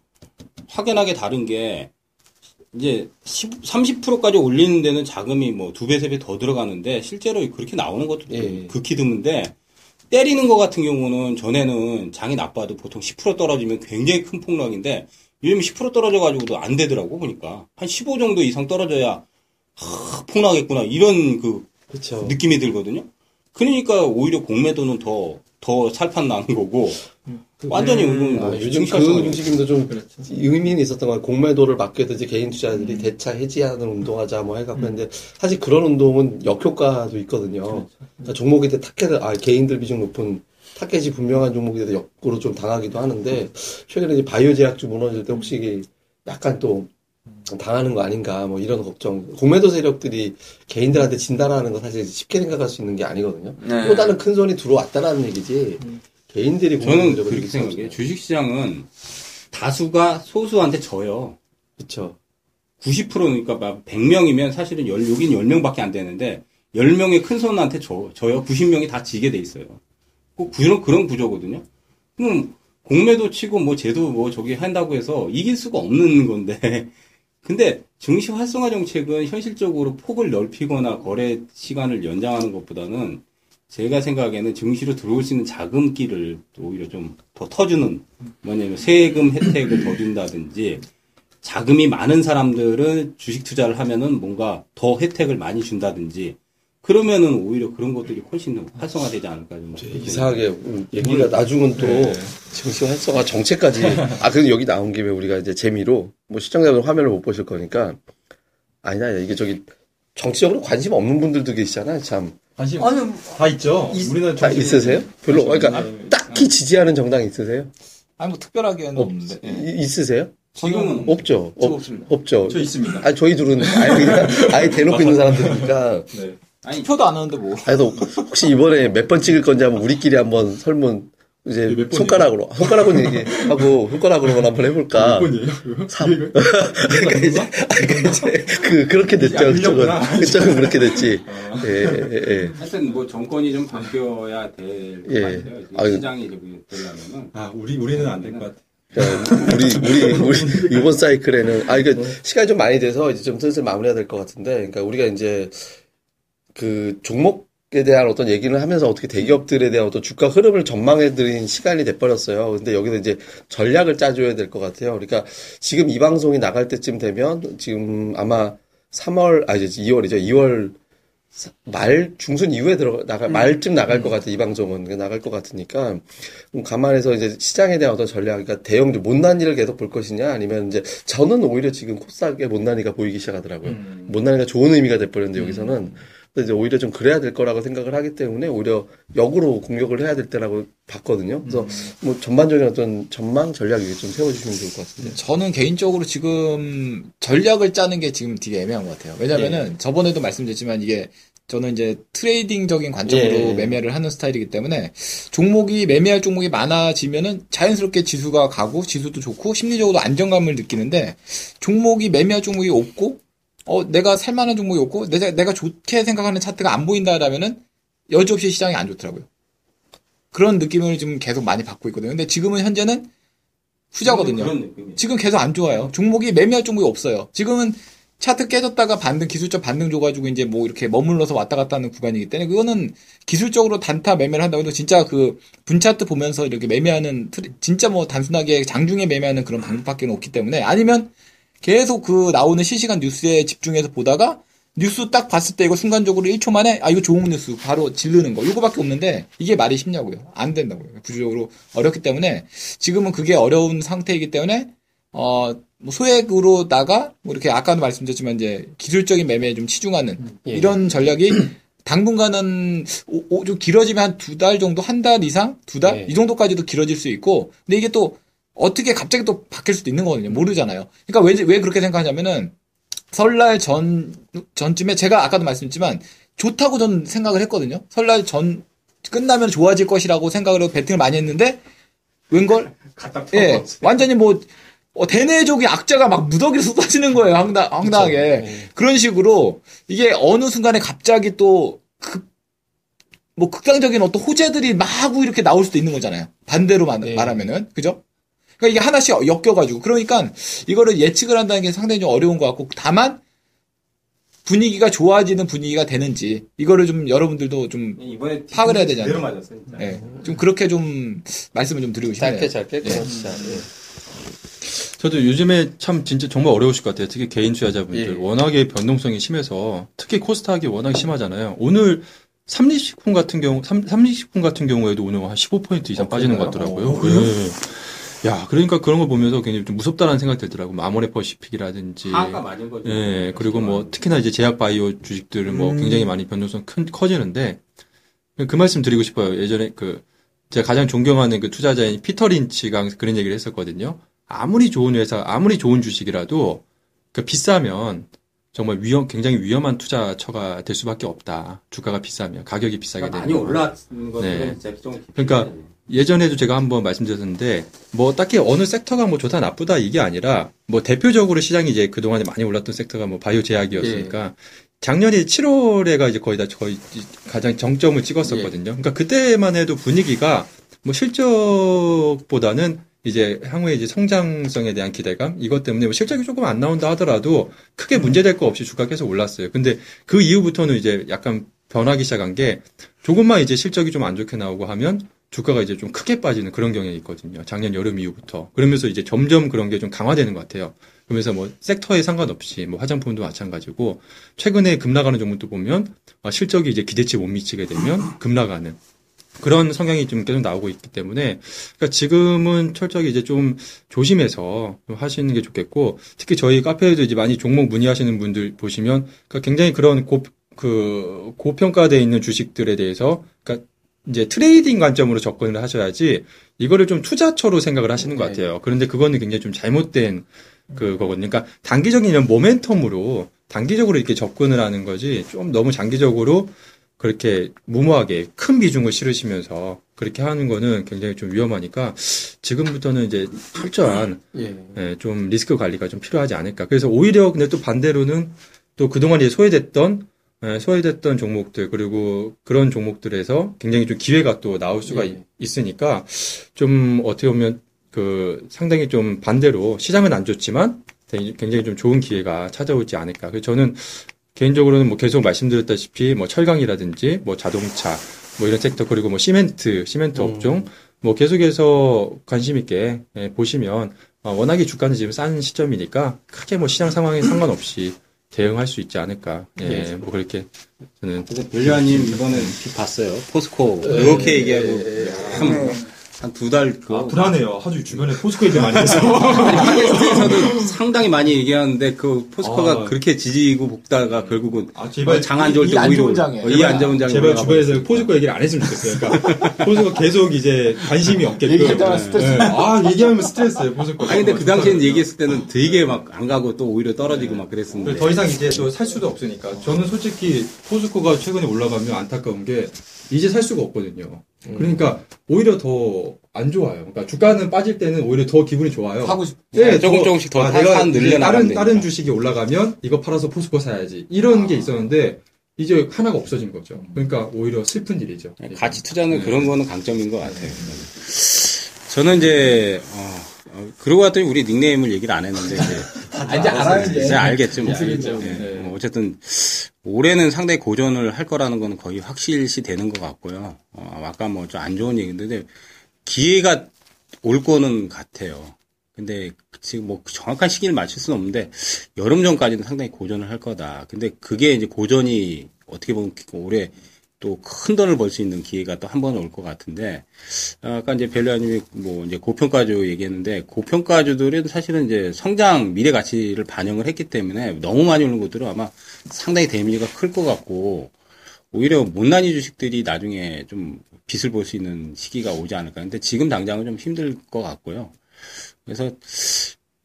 [SPEAKER 2] 확연하게 다른 게 이제 10, 30%까지 올리는 데는 자금이 뭐 두 배, 세 배 더 들어가는데 실제로 그렇게 나오는 것도
[SPEAKER 1] 예.
[SPEAKER 2] 극히 드문데 때리는 것 같은 경우는 전에는 장이 나빠도 보통 10% 떨어지면 굉장히 큰 폭락인데 요즘 10% 떨어져가지고도 안 되더라고 보니까 한 15 정도 이상 떨어져야 하, 폭락했구나 이런 그
[SPEAKER 1] 그렇죠.
[SPEAKER 2] 느낌이 들거든요. 그러니까 오히려 공매도는 더, 더 살판 나는 거고, 완전히 이건
[SPEAKER 1] 아,
[SPEAKER 2] 뭐
[SPEAKER 1] 요즘 그. 움직임도 좀
[SPEAKER 3] 그렇죠.
[SPEAKER 1] 의미는 있었던 거예요. 공매도를 이제 개인 투자자들이 대차 해지하는 운동하자 뭐 해갖고 했는데 사실 그런 운동은 역효과도 있거든요. 그러니까 종목에 대해 타겟을 아 개인들 비중 높은 타겟이 분명한 종목에 대해서 역으로 좀 당하기도 하는데 최근에 이제 바이오 제약주 무너질 때 혹시 이게 약간 또 당하는 거 아닌가 뭐 이런 걱정. 공매도 세력들이 개인들한테 진다는 거 사실 쉽게 생각할 수 있는 게 아니거든요.
[SPEAKER 5] 네.
[SPEAKER 1] 또 다른 큰 손이 들어왔다라는 얘기지. 개인들이
[SPEAKER 2] 저는 그렇게 생각해요. 주식시장은 다수가 소수한테 져요.
[SPEAKER 1] 그쵸.
[SPEAKER 2] 90%니까 막 100명이면 사실은 열, 여긴 10명밖에 안 되는데, 10명의 큰 손한테 져, 져요. 90명이 다 지게 돼 있어요. 꼭 그런, 그런 구조거든요. 그럼, 공매도 치고 뭐 제도 뭐 저기 한다고 해서 이길 수가 없는 건데, 근데 증시 활성화 정책은 현실적으로 폭을 넓히거나 거래 시간을 연장하는 것보다는 제가 생각에는 증시로 들어올 수 있는 자금기를 오히려 좀 더 터주는 뭐냐면 세금 혜택을 더 준다든지 자금이 많은 사람들은 주식 투자를 하면은 뭔가 더 혜택을 많이 준다든지 그러면은 오히려 그런 것들이 훨씬 더 활성화되지 않을까 좀
[SPEAKER 1] 이상하게 음, 얘기가 나중은 또
[SPEAKER 3] 네.
[SPEAKER 1] 증시 활성화 정책까지. 아 그래도 여기 나온 김에 우리가 이제 재미로 뭐 시청자분 화면을 못 보실 거니까. 아니다 이게 저기 정치적으로 관심 없는 분들도 계시잖아요 참
[SPEAKER 3] 관심
[SPEAKER 5] 아니,
[SPEAKER 3] 다 있죠.
[SPEAKER 5] 있-
[SPEAKER 3] 우리는
[SPEAKER 1] 다
[SPEAKER 3] 정치-
[SPEAKER 1] 있으세요? 별로 그러니까
[SPEAKER 3] 관심
[SPEAKER 1] 딱히 지지하는 정당 있으세요?
[SPEAKER 4] 아니 뭐 특별하게는
[SPEAKER 1] 없,
[SPEAKER 4] 없는데. 예.
[SPEAKER 1] 이- 있으세요?
[SPEAKER 2] 지금은
[SPEAKER 1] 없죠.
[SPEAKER 4] 저
[SPEAKER 1] 없,
[SPEAKER 4] 없습니다.
[SPEAKER 1] 없죠.
[SPEAKER 3] 저 있습니다.
[SPEAKER 1] 아니 저희 둘은 아예 아예 대놓고 있는 사람들이니까
[SPEAKER 3] 네.
[SPEAKER 2] 아니
[SPEAKER 4] 투표도 안 하는데 뭐.
[SPEAKER 1] 그래서 혹시 이번에 몇 번 찍을 건지 한번 우리끼리 한번 설문 이제? 손가락으로 손가락으로 얘기하고 손가락으로만 한번 해볼까?
[SPEAKER 3] 몇 번이에요?
[SPEAKER 1] 삼. 그러니까 이제, 아, 그러니까 이제 그 그렇게 됐죠.
[SPEAKER 3] 야,
[SPEAKER 1] 그쪽은
[SPEAKER 3] 밀렸구나.
[SPEAKER 1] 그쪽은 그렇게 됐지. 예, 예, 예.
[SPEAKER 2] 하여튼 뭐 정권이 좀 바뀌어야 될것
[SPEAKER 1] 예.
[SPEAKER 2] 같아요.
[SPEAKER 1] 아유.
[SPEAKER 2] 시장이 이제 되려면은
[SPEAKER 3] 아, 우리 우리는 안 될 것 같아.
[SPEAKER 1] 자, 우리 우리 우리 이번 사이클에는 아 이거 시간이 좀 많이 돼서 이제 좀 슬슬 마무리해야 될 것 같은데, 그러니까 우리가 이제 그 종목 에 대한 어떤 얘기를 하면서 어떻게 대기업들에 대한 어떤 주가 흐름을 전망해 드린 시간이 돼버렸어요. 근데 여기서 이제 전략을 짜줘야 될 것 같아요. 그러니까 지금 이 방송이 나갈 때쯤 되면 지금 아마 3월, 아, 이제 2월이죠. 2월 말 중순 이후에 들어 나갈 말쯤 나갈 것 같아 이 방송은 나갈 것 같으니까 음, 감안해서 이제 시장에 대한 어떤 전략 그러니까 대형 못난 일을 계속 볼 것이냐 아니면 이제 저는 오히려 지금 코스닥의 못난이가 보이기 시작하더라고요
[SPEAKER 4] 음.
[SPEAKER 1] 못난이가 좋은 의미가 돼버렸는데 여기서는 근데 이제 오히려 좀 그래야 될 거라고 생각을 하기 때문에 오히려 역으로 공격을 해야 될 때라고 봤거든요 그래서
[SPEAKER 4] 음.
[SPEAKER 1] 뭐 전반적인 어떤 전망 전략 이게 좀 세워주시면 좋을 것 같은데
[SPEAKER 4] 저는 개인적으로 지금 전략을 짜는 게 지금 되게 애매한 것 같아요. 왜냐면은 저번에도 말씀드렸지만 이게 저는 이제 트레이딩적인 관점으로
[SPEAKER 1] 예.
[SPEAKER 4] 매매를 하는 스타일이기 때문에 종목이 매매할 종목이 많아지면은 자연스럽게 지수가 가고 지수도 좋고 심리적으로 안정감을 느끼는데 종목이 매매할 종목이 없고 어 내가 살만한 종목이 없고 내가 내가 좋게 생각하는 차트가 안 보인다라면은 여지없이 시장이 안 좋더라고요. 그런 느낌을 지금 계속 많이 받고 있거든요. 근데 지금은 현재는 후자거든요. 지금 계속 안 좋아요. 종목이 매매할 종목이 없어요. 지금은 차트 깨졌다가 반등, 기술적 반등 줘가지고 이제 뭐 이렇게 머물러서 왔다 갔다 하는 구간이기 때문에 그거는 기술적으로 단타 매매를 한다고 해도 진짜 그 분차트 보면서 이렇게 매매하는, 트리- 진짜 뭐 단순하게 장중에 매매하는 그런 방법밖에 없기 때문에 아니면 계속 그 나오는 실시간 뉴스에 집중해서 보다가 뉴스 딱 봤을 때 이거 순간적으로 1초 만에 아 이거 좋은 뉴스 바로 지르는 거 이거밖에 없는데 이게 말이 쉽냐고요 안 된다고요 구조적으로 어렵기 때문에 지금은 그게 어려운 상태이기 때문에 어, 뭐 소액으로다가 뭐 이렇게 아까도 말씀드렸지만 이제 기술적인 매매에 좀 치중하는
[SPEAKER 1] 예.
[SPEAKER 4] 이런 전략이 당분간은 오- 오- 좀 길어지면 한 두 달 정도 한 달 이상 두달
[SPEAKER 1] 예.
[SPEAKER 4] 이 정도까지도 길어질 수 있고 근데 이게 또 어떻게 갑자기 또 바뀔 수도 있는 거거든요 모르잖아요 그러니까 왜 왜 그렇게 생각하냐면은 설날 전 전쯤에 제가 아까도 말씀드렸지만 좋다고 저는 생각을 했거든요 설날 전 끝나면 좋아질 것이라고 생각을 하고 베팅을 많이 했는데 웬걸
[SPEAKER 2] 갖다
[SPEAKER 4] 예, 완전히 뭐, 어, 대내적인 악재가 막 무더기로 쏟아지는 거예요, 황당, 황당하게.
[SPEAKER 1] 예.
[SPEAKER 4] 그런 식으로, 이게 어느 순간에 갑자기 또, 극, 뭐, 극단적인 어떤 호재들이 마구 이렇게 나올 수도 있는 거잖아요. 반대로 말,
[SPEAKER 1] 예.
[SPEAKER 4] 말하면은. 그죠? 그러니까 이게 하나씩 엮여가지고. 그러니까, 이거를 예측을 한다는 게 상당히 좀 어려운 것 같고, 다만, 분위기가 좋아지는 분위기가 되는지, 이거를 좀 여러분들도 좀,
[SPEAKER 2] 이번에
[SPEAKER 4] 파악을 해야 되지
[SPEAKER 2] 제대로
[SPEAKER 4] 않나요?
[SPEAKER 2] 맞았어요. 진짜.
[SPEAKER 4] 예, 좀 그렇게 좀, 말씀을 좀 드리고 싶네요.
[SPEAKER 1] 짧게 짧게 그냥 진짜 예.
[SPEAKER 3] 저도 요즘에 참 진짜 정말 어려우실 것 같아요. 특히 개인 투자자분들.
[SPEAKER 1] 예.
[SPEAKER 3] 워낙에 변동성이 심해서 특히 코스닥이 워낙 심하잖아요. 오늘 삼립식품 같은 경우, 삼, 삼립식품 같은 경우에도 오늘 한 15% 이상
[SPEAKER 2] 어,
[SPEAKER 3] 빠지는
[SPEAKER 2] 그래요?
[SPEAKER 3] 것 같더라고요.
[SPEAKER 2] 어, 그래요?
[SPEAKER 3] 예. 야, 그러니까 그런 거 보면서 굉장히 좀 무섭다라는 생각이 들더라고요. 뭐 아모레 퍼시픽이라든지.
[SPEAKER 2] 하가 맞은 거죠.
[SPEAKER 3] 예, 그리고 뭐 특히나 이제 제약 바이오 주식들은 뭐
[SPEAKER 1] 음.
[SPEAKER 3] 굉장히 많이 변동성 큰 커지는데 그 말씀 드리고 싶어요. 예전에 그 제가 가장 존경하는 그 투자자인 피터 린치가 그런 얘기를 했었거든요. 아무리 좋은 회사, 아무리 좋은 주식이라도 그 비싸면 정말 위험, 굉장히 위험한 투자처가 될 수밖에 없다. 주가가 비싸면 가격이 비싸게 되면
[SPEAKER 2] 많이 올라왔는 것들은
[SPEAKER 3] 네.
[SPEAKER 2] 진짜 좀
[SPEAKER 3] 그러니까 예전에도 제가 한번 말씀드렸는데 뭐 딱히 어느 섹터가 뭐 좋다 나쁘다 이게 아니라 뭐 대표적으로 시장이 이제 그동안에 많이 올랐던 sek터가 뭐 바이오 제약이었으니까 작년에 7월에가 이제 거의 다 거의 가장 정점을 찍었었거든요. 그러니까 그때만 해도 분위기가 뭐 실적보다는 이제 향후에 이제 성장성에 대한 기대감 이것 때문에 뭐 실적이 조금 안 나온다 하더라도 크게 문제될 거 없이 주가 계속 올랐어요. 근데 그 이후부터는 이제 약간 변하기 시작한 게 조금만 이제 실적이 좀 안 좋게 나오고 하면 주가가 이제 좀 크게 빠지는 그런 경향이 있거든요. 작년 여름 이후부터. 그러면서 이제 점점 그런 게 좀 강화되는 것 같아요. 그러면서 뭐 섹터에 상관없이 뭐 화장품도 마찬가지고 최근에 급락하는 종목도 보면 아, 실적이 이제 기대치 못 미치게 되면 급락하는 그런 성향이 좀 계속 나오고 있기 때문에 그러니까 지금은 철저하게 이제 좀 조심해서 좀 하시는 게 좋겠고 특히 저희 카페에도 이제 많이 종목 문의하시는 분들 보시면 그러니까 굉장히 그런 고, 그 고평가되어 있는 주식들에 대해서 그러니까 이제 트레이딩 관점으로 접근을 하셔야지 이거를 좀 투자처로 생각을 하시는 것
[SPEAKER 1] 네.
[SPEAKER 3] 같아요. 그런데 그거는 굉장히 좀 잘못된 그거거든요. 그러니까 단기적인 이런 모멘텀으로 단기적으로 이렇게 접근을 하는 거지 좀 너무 장기적으로 그렇게 무모하게 큰 비중을 실으시면서 그렇게 하는 거는 굉장히 좀 위험하니까 지금부터는 이제 철저한
[SPEAKER 1] 예.
[SPEAKER 3] 예, 좀 리스크 관리가 좀 필요하지 않을까. 그래서 오히려 근데 또 반대로는 또 그동안 이제 소외됐던 예, 소외됐던 종목들 그리고 그런 종목들에서 굉장히 좀 기회가 또 나올 수가
[SPEAKER 1] 예.
[SPEAKER 3] 있- 있으니까 좀 어떻게 보면 그 상당히 좀 반대로 시장은 안 좋지만 굉장히 좀 좋은 기회가 찾아오지 않을까. 그래서 저는 개인적으로는 뭐 계속 말씀드렸다시피 뭐 철강이라든지 뭐 자동차 뭐 이런 섹터 그리고 뭐 시멘트 시멘트 업종 뭐 계속해서 관심 있게 예, 보시면 어, 워낙에 주가는 지금 싼 시점이니까 크게 뭐 시장 상황에 상관없이 대응할 수 있지 않을까. 예, 뭐 그렇게 저는
[SPEAKER 2] 그래서 별리아님 이번에 픽 봤어요. 포스코. 이렇게 얘기하고 한 두달 그.
[SPEAKER 3] 아, 불안해요. 아주 주변에 포스코 얘기 많이 해서.
[SPEAKER 2] 팟캐스트에서도 상당히 많이 얘기하는데 그 포스코가
[SPEAKER 3] 아.
[SPEAKER 2] 그렇게 지지고 볶다가 결국은
[SPEAKER 3] 아, 제발
[SPEAKER 2] 장안 좋을
[SPEAKER 4] 이때안
[SPEAKER 2] 오히려. 어, 이안 좋은 장에
[SPEAKER 3] 제발 주변에서. 포스코 얘기를 안 했으면 좋겠어요. 그러니까 포스코 계속 이제 관심이 없게끔.
[SPEAKER 4] 스트레스.
[SPEAKER 3] 예. 아 얘기하면 스트레스예요 포스코.
[SPEAKER 2] 아니 근데 그 당시엔 얘기했을 때는 되게 막 안 가고 또 오히려 떨어지고 막 그랬었는데
[SPEAKER 3] 더 이상 이제 또 살 수도 없으니까. 저는 솔직히 포스코가 최근에 올라가면 안타까운 게 이제 살 수가 없거든요. 그러니까 오히려 더 안 좋아요. 그러니까 주가는 빠질 때는 오히려 더 기분이 좋아요.
[SPEAKER 4] 하고 싶.
[SPEAKER 2] 네, 조금 조금씩 더
[SPEAKER 3] 아,
[SPEAKER 2] 타-
[SPEAKER 3] 내가
[SPEAKER 2] 늘려나가면
[SPEAKER 3] 다른
[SPEAKER 2] 되니까.
[SPEAKER 3] 다른 주식이 올라가면 이거 팔아서 포스코 사야지 이런 게 있었는데 이제 하나가 없어진 거죠. 그러니까 오히려 슬픈 일이죠.
[SPEAKER 2] 가치 투자는 그런 거는 강점인 것 같아요. 저는 이제 어, 어, 그러고 봤더니 우리 닉네임을 얘기를 안 했는데 이제
[SPEAKER 4] 아, 이제 알아요 이제.
[SPEAKER 2] 알겠죠. 뭐.
[SPEAKER 4] 알겠죠.
[SPEAKER 2] 예.
[SPEAKER 3] 네.
[SPEAKER 2] 뭐 어쨌든 올해는 상당히 고전을 할 거라는 거는 거의 확실시 되는 것 같고요. 어, 아까 뭐 좀 안 좋은 얘기인데 기회가 올 거는 같아요. 근데 지금 뭐 정확한 시기를 맞출 수는 없는데 여름 전까지는 상당히 고전을 할 거다. 근데 그게 이제 고전이 어떻게 보면 올해 또 큰 돈을 벌 수 있는 기회가 또 한 번 올 것 같은데 아까 이제 벨리아님이 뭐 이제 고평가주 얘기했는데 고평가주들은 사실은 이제 성장 미래 가치를 반영을 했기 때문에 너무 많이 오는 것들은 아마 상당히 데미지가 클 것 같고 오히려 못난이 주식들이 나중에 좀 빛을 볼 수 있는 시기가 오지 않을까. 근데 지금 당장은 좀 힘들 것 같고요. 그래서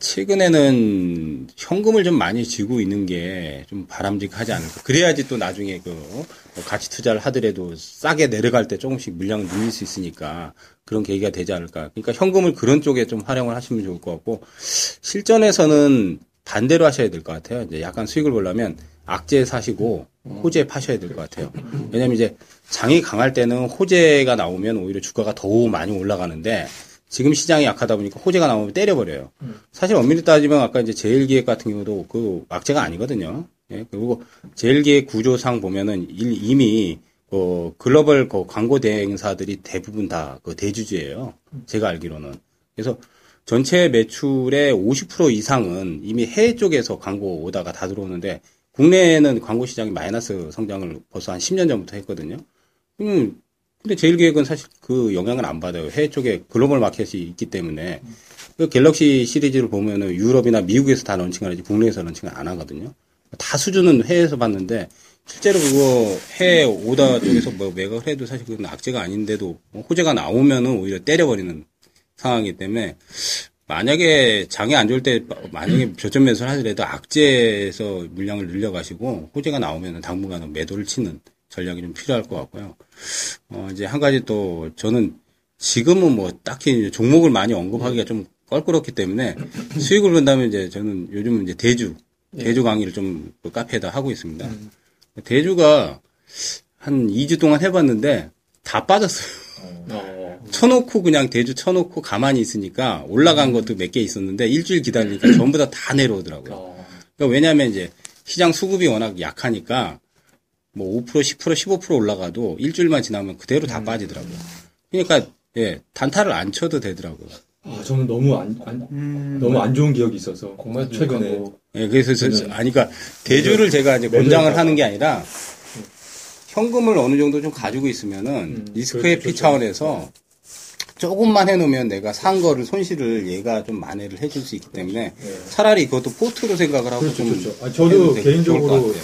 [SPEAKER 2] 최근에는 현금을 좀 많이 쥐고 있는 게 좀 바람직하지 않을까. 그래야지 또 나중에 그뭐 가치 투자를 하더라도 싸게 내려갈 때 조금씩 물량을 늘릴 수 있으니까 그런 계기가 되지 않을까. 그러니까 현금을 그런 쪽에 좀 활용을 하시면 좋을 것 같고 실전에서는 반대로 하셔야 될 것 같아요. 이제 약간 수익을 보려면 악재 사시고 호재 파셔야 될 것 같아요. 왜냐면 이제 장이 강할 때는 호재가 나오면 오히려 주가가 더 많이 올라가는데 지금 시장이 약하다 보니까 호재가 나오면 때려버려요. 사실 엄밀히 따지면 아까 이제 제일기획 같은 경우도 그 악재가 아니거든요. 예, 그리고 제일기획 구조상 보면은 일- 이미 그 글로벌 그 광고 대행사들이 대부분 다 그 대주주예요. 제가 알기로는. 그래서 전체 매출의 50% 이상은 이미 해외 쪽에서 광고 오다가 다 들어오는데 국내에는 광고 시장이 마이너스 성장을 벌써 한 10년 전부터 했거든요. 음, 근데 제일기획은 사실 그 영향을 안 받아요. 해외 쪽에 글로벌 마켓이 있기 때문에. 그 갤럭시 시리즈를 보면은 유럽이나 미국에서 다 런칭을 하지 국내에서 런칭을 안 하거든요. 다 수준은 해외에서 봤는데 실제로 그거 해외 오다 쪽에서 뭐 매각을 해도 사실 그건 악재가 아닌데도 뭐 호재가 나오면은 오히려 때려버리는 상황이기 때문에 만약에 장이 안 좋을 때 만약에 저점 매수를 하더라도 악재에서 물량을 늘려가시고 호재가 나오면은 당분간은 매도를 치는 전략이 좀 필요할 것 같고요. 어, 이제 한 가지 또 저는 지금은 뭐 딱히 종목을 많이 언급하기가 좀 껄끄럽기 때문에 수익을 본다면 이제 저는 요즘은 이제 대주, 대주 강의를 좀 그 카페에다 하고 있습니다. 대주가 한 2주 동안 해봤는데 다 빠졌어요. 쳐놓고 그냥 대주 쳐놓고 가만히 있으니까 올라간 것도 몇 개 있었는데 일주일 기다리니까 전부 다 다 내려오더라고요. 그러니까 왜냐하면 이제 시장 수급이 워낙 약하니까 뭐 5%, 10%, 15% 올라가도 일주일만 지나면 그대로 다 빠지더라고요. 그러니까 예 단타를 안 쳐도 되더라고요.
[SPEAKER 3] 아, 저는 너무 안, 안- 너무 안 좋은 기억이 있어서
[SPEAKER 1] 공매도
[SPEAKER 3] 최근에
[SPEAKER 1] 하고.
[SPEAKER 2] 예, 그래서 저,
[SPEAKER 3] 저는
[SPEAKER 2] 아니, 그러니까 대주를 제가 이제. 권장을 하는 게 아니라 현금을 어느 정도 좀 가지고 있으면은 리스크 회피
[SPEAKER 3] 그렇죠.
[SPEAKER 2] 차원에서 조금만 해놓으면 내가 산 거를 손실을 얘가 좀 만회를 해줄 수 있기 때문에 차라리 그것도 포트로 생각을 하고
[SPEAKER 3] 그렇죠,
[SPEAKER 2] 좀
[SPEAKER 3] 그렇죠. 아, 저도
[SPEAKER 2] 되게 좋을 것
[SPEAKER 3] 개인적으로
[SPEAKER 2] 같아요.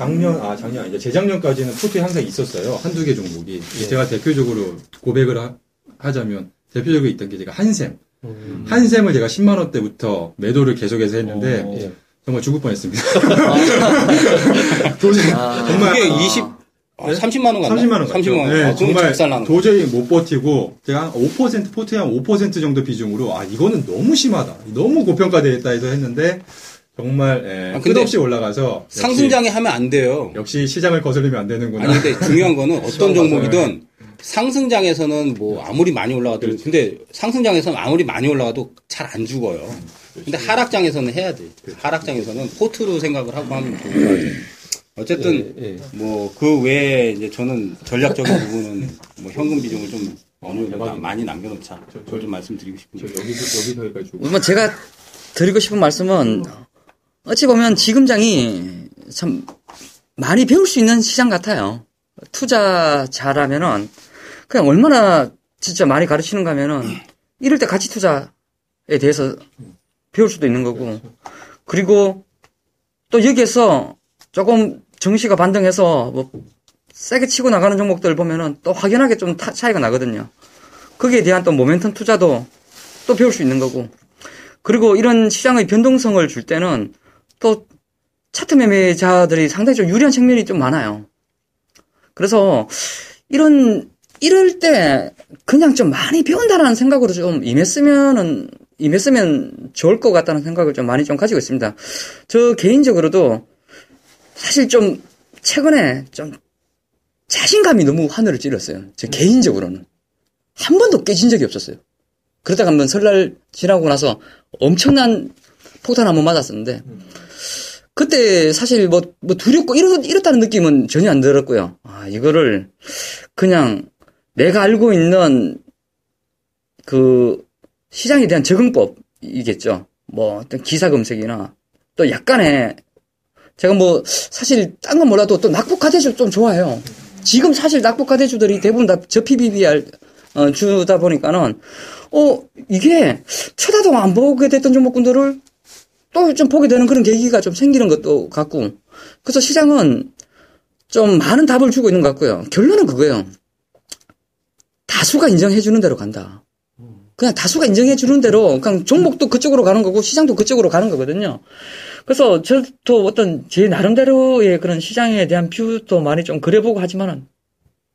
[SPEAKER 3] 작년, 아, 작년 아니죠. 재작년까지는 포트에 항상 있었어요. 한두 개 종목이. 제가 대표적으로 고백을 하, 자면 대표적으로 있던 게 제가 한샘. 한샘을 제가 10만 원 대부터 매도를 계속해서 했는데,
[SPEAKER 1] 어.
[SPEAKER 3] 예, 정말 죽을 뻔 했습니다.
[SPEAKER 4] 아,
[SPEAKER 3] 정말.
[SPEAKER 2] 그게
[SPEAKER 3] 아,
[SPEAKER 2] 20, 아, 30만 원 갔나?
[SPEAKER 3] 30만 원.
[SPEAKER 2] 30만 원.
[SPEAKER 3] 네,
[SPEAKER 2] 아,
[SPEAKER 3] 정말. 도저히 못 버티고 제가 한 5% 포트에 한 5% 정도 비중으로 아 이거는 너무 심하다. 너무 고평가되어 있다 해서 했는데 정말 예,
[SPEAKER 2] 아,
[SPEAKER 3] 끝없이 올라가서 역시-
[SPEAKER 2] 상승장에 하면 안 돼요.
[SPEAKER 3] 역시 시장을 거슬리면 안 되는구나.
[SPEAKER 2] 아니 근데 중요한 거는 어떤. 종목이든 상승장에서는 뭐 아무리 많이 올라가도 근데 상승장에서는 아무리 많이 올라가도 잘 안 죽어요. 근데 하락장에서는 해야 돼. 하락장에서는 포트로 생각을 하고 하면 같아요. 어쨌든
[SPEAKER 1] 예, 예.
[SPEAKER 2] 뭐그 외에 이제 저는 전략적인 부분은 뭐 현금 비중을 좀 어느 정도. 많이 남겨놓자. 그걸 좀 말씀드리고
[SPEAKER 3] 저
[SPEAKER 2] 싶은데.
[SPEAKER 3] 여기서 여기서 해가지고
[SPEAKER 5] 뭐 제가 드리고 싶은 말씀은 어찌 보면 지금장이 참 많이 배울 수 있는 시장 같아요. 투자 잘하면은 그냥 얼마나 진짜 많이 가르치는가 하면은 이럴 때 가치 투자에 대해서 배울 수도 있는 거고 그리고 또 여기에서 조금 정시가 반등해서 뭐 세게 치고 나가는 종목들 보면은 또 확연하게 좀 타- 차이가 나거든요. 거기에 대한 또 모멘텀 투자도 또 배울 수 있는 거고 그리고 이런 시장의 변동성을 줄 때는 또 차트 매매자들이 상당히 좀 유리한 측면이 좀 많아요. 그래서 이런 이럴 때 그냥 좀 많이 배운다라는 생각으로 좀 임했으면은 임했으면 좋을 것 같다는 생각을 좀 많이 좀 가지고 있습니다. 저 개인적으로도 사실 좀 최근에 좀 자신감이 너무 하늘을 찌렀어요. 제 개인적으로는 한 번도 깨진 적이 없었어요. 그러다가 한번 설날 지나고 나서 엄청난 폭탄 한 번 맞았었는데, 그때 사실 뭐, 뭐 두렵고 이렇, 이렇다는 느낌은 전혀 안 들었고요. 아, 이거를 그냥 내가 알고 있는 그 시장에 대한 적응법이겠죠. 뭐 어떤 기사 검색이나 또 약간의 제가 뭐 사실 딴 건 몰라도 또 낙폭화대주 좀 좋아해요. 지금 사실 낙폭화대주들이 대부분 다 저 PBR 어, 주다 보니까는 어 이게 쳐다도 안 보게 됐던 종목군들을 또 좀 보게 되는 그런 계기가 좀 생기는 것도 같고 그래서 시장은 좀 많은 답을 주고 있는 것 같고요. 결론은 그거예요. 다수가 인정해 주는 대로 간다. 그냥 다수가 인정해 주는 대로 그냥 종목도 그쪽으로 가는 거고 시장도 그쪽으로 가는 거거든요. 그래서 저도 어떤 제 나름대로의 그런 시장에 대한 뷰도 많이 좀 그려보고 하지만은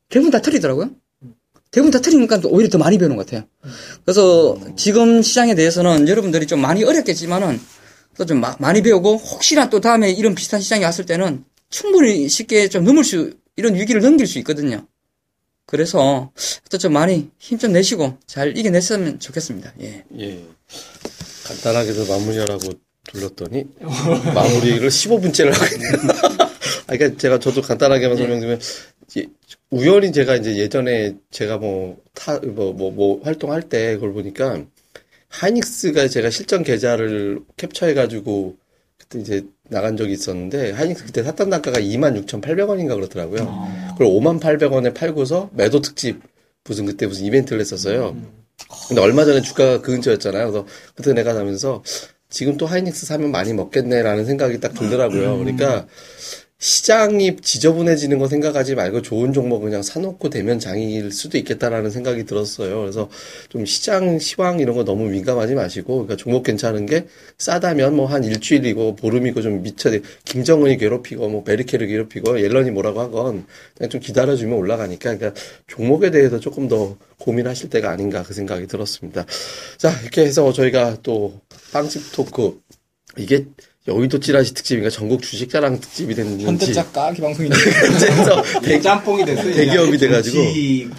[SPEAKER 5] 대부분 다 틀리더라고요. 대부분 다 틀리니까 또 오히려 더 많이 배우는 것 같아요. 그래서 지금 시장에 대해서는 여러분들이 좀 많이 어렵겠지만은 또 좀 많이 배우고 혹시나 또 다음에 이런 비슷한 시장이 왔을 때는 충분히 쉽게 좀 넘을 수 이런 위기를 넘길 수 있거든요. 그래서 또 좀 많이 힘 좀 내시고 잘 이겨냈으면 좋겠습니다. 예.
[SPEAKER 1] 예. 간단하게도 마무리하라고 돌렸더니 마무리를 15분째를 하고 있네요. 아, 그러니까 제가 저도 간단하게만 설명드리면 이제 우연히 제가 이제 예전에 제가 뭐 타 뭐뭐뭐 활동할 때 그걸 보니까 하이닉스가 제가 실전 계좌를 캡처해가지고 그때 이제 나간 적이 있었는데 하이닉스 그때 샀던 단가가 26,800원인가 그렇더라고요. 그걸 58,800원에 팔고서 매도 특집 무슨 그때 무슨 이벤트를 했었어요. 근데 얼마 전에 주가가 그 근처였잖아요. 그래서 그때 내가 사면서 지금 또 하이닉스 사면 많이 먹겠네라는 생각이 딱 들더라고요. 그러니까 시장이 지저분해지는 거 생각하지 말고 좋은 종목 그냥 사놓고 되면 장일 수도 있겠다라는 생각이 들었어요. 그래서 좀 시장 시황 이런 거 너무 민감하지 마시고, 그러니까 종목 괜찮은 게 싸다면 뭐 한 일주일이고 보름이고 좀 미쳐 김정은이 괴롭히고 뭐 베리케를 괴롭히고 옐런이 뭐라고 하건 그냥 좀 기다려주면 올라가니까 그러니까 종목에 대해서 조금 더 고민하실 때가 아닌가 그 생각이 들었습니다. 자 이렇게 해서 저희가 또 빵집 토크 이게 여의도 찌라시 특집인가 전국 주식자랑 특집이 됐는지
[SPEAKER 4] 현대차 까기 방송인데.
[SPEAKER 1] 대,
[SPEAKER 2] 짬뽕이 됐어요.
[SPEAKER 1] 대기업이 돼가지고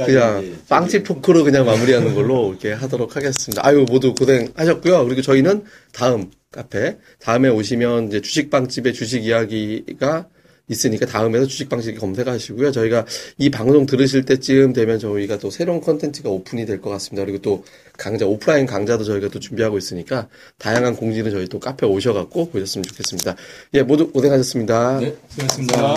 [SPEAKER 1] 그냥 빵집 토크로 그냥 마무리하는 걸로 이렇게 하도록 하겠습니다. 아유 모두 고생하셨고요. 그리고 저희는 다음 카페 다음에 오시면 이제 주식빵집의 주식 이야기가 있으니까 다음에서 주식 방식 검색하시고요. 저희가 이 방송 들으실 때쯤 되면 저희가 또 새로운 컨텐츠가 오픈이 될 것 같습니다. 그리고 또 강좌, 오프라인 강좌도 저희가 또 준비하고 있으니까 다양한 공지는 저희 또 카페 오셔갖고 보셨으면 좋겠습니다. 예, 모두 고생하셨습니다.
[SPEAKER 3] 네, 수고하셨습니다.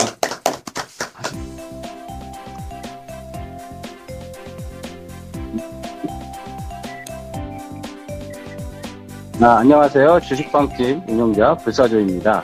[SPEAKER 2] 아, 안녕하세요. 주식방집 운영자 불사조입니다.